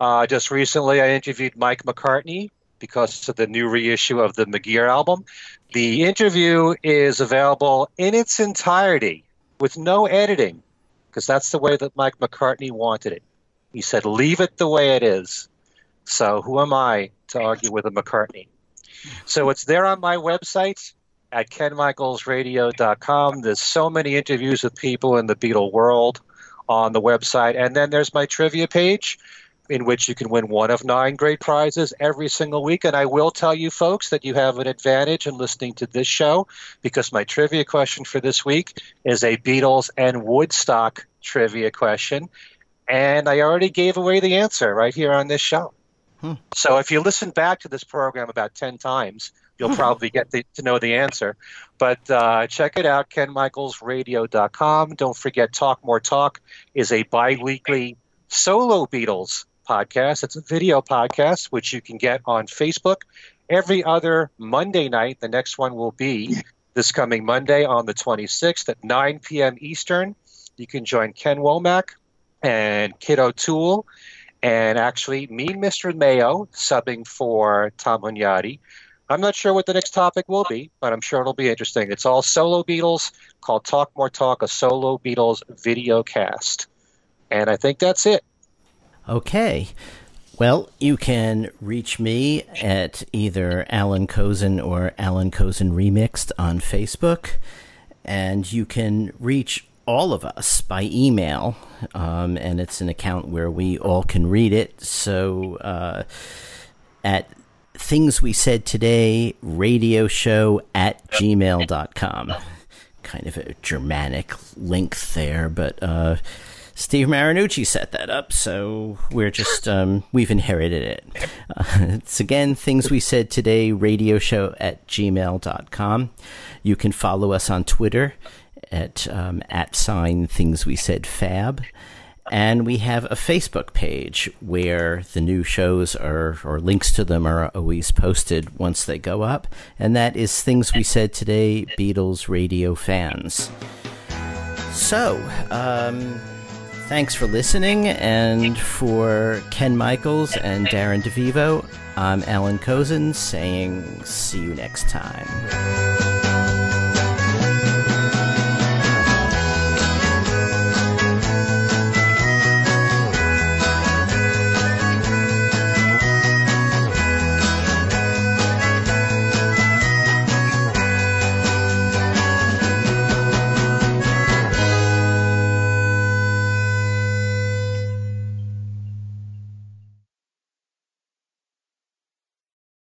Uh, just recently, I interviewed Mike McCartney because of the new reissue of the McGear album. The interview is available in its entirety with no editing because that's the way that Mike McCartney wanted it. He said, leave it the way it is. So who am I to argue with a McCartney? So it's there on my website at kenmichaelsradio.com. There's so many interviews with people in the Beatle world on the website. And then there's my trivia page in which you can win one of nine great prizes every single week. And I will tell you, folks, that you have an advantage in listening to this show because my trivia question for this week is a Beatles and Woodstock trivia question. And I already gave away the answer right here on this show. Hmm. So if you listen back to this program about 10 times, you'll probably get to know the answer. But uh, check it out, kenmichaelsradio.com. Don't forget, Talk More Talk is a bi weekly solo Beatles podcast. It's a video podcast, which you can get on Facebook every other Monday night. The next one will be this coming Monday on the 26th at 9 p.m. Eastern. You can join Ken Womack and Kit O'Toole and actually me, Mr. Mayo, subbing for Tom Hunyadi. I'm not sure what the next topic will be, but I'm sure it'll be interesting. It's all solo Beatles called Talk More Talk, a solo Beatles video cast. And I think that's it.
Okay. Well, you can reach me at either Alan Kozinn or Alan Kozinn Remixed on Facebook. And you can reach all of us by email. Um, and it's an account where we all can read it. So uh, at things we said today radio show at gmail.com kind of a germanic link there but uh, Steve Marinucci set that up, so we're just um, we've inherited it. Uh, it's again things we said today radio show at gmail.com. You can follow us on Twitter at um, at sign things we said fab. And we have a Facebook page where the new shows are, or links to them are always posted once they go up. And that is Things We Said Today Beatles Radio Fans. So, um, Thanks for listening, and for Ken Michaels and Darren DeVivo, I'm Alan Kozinn saying see you next time.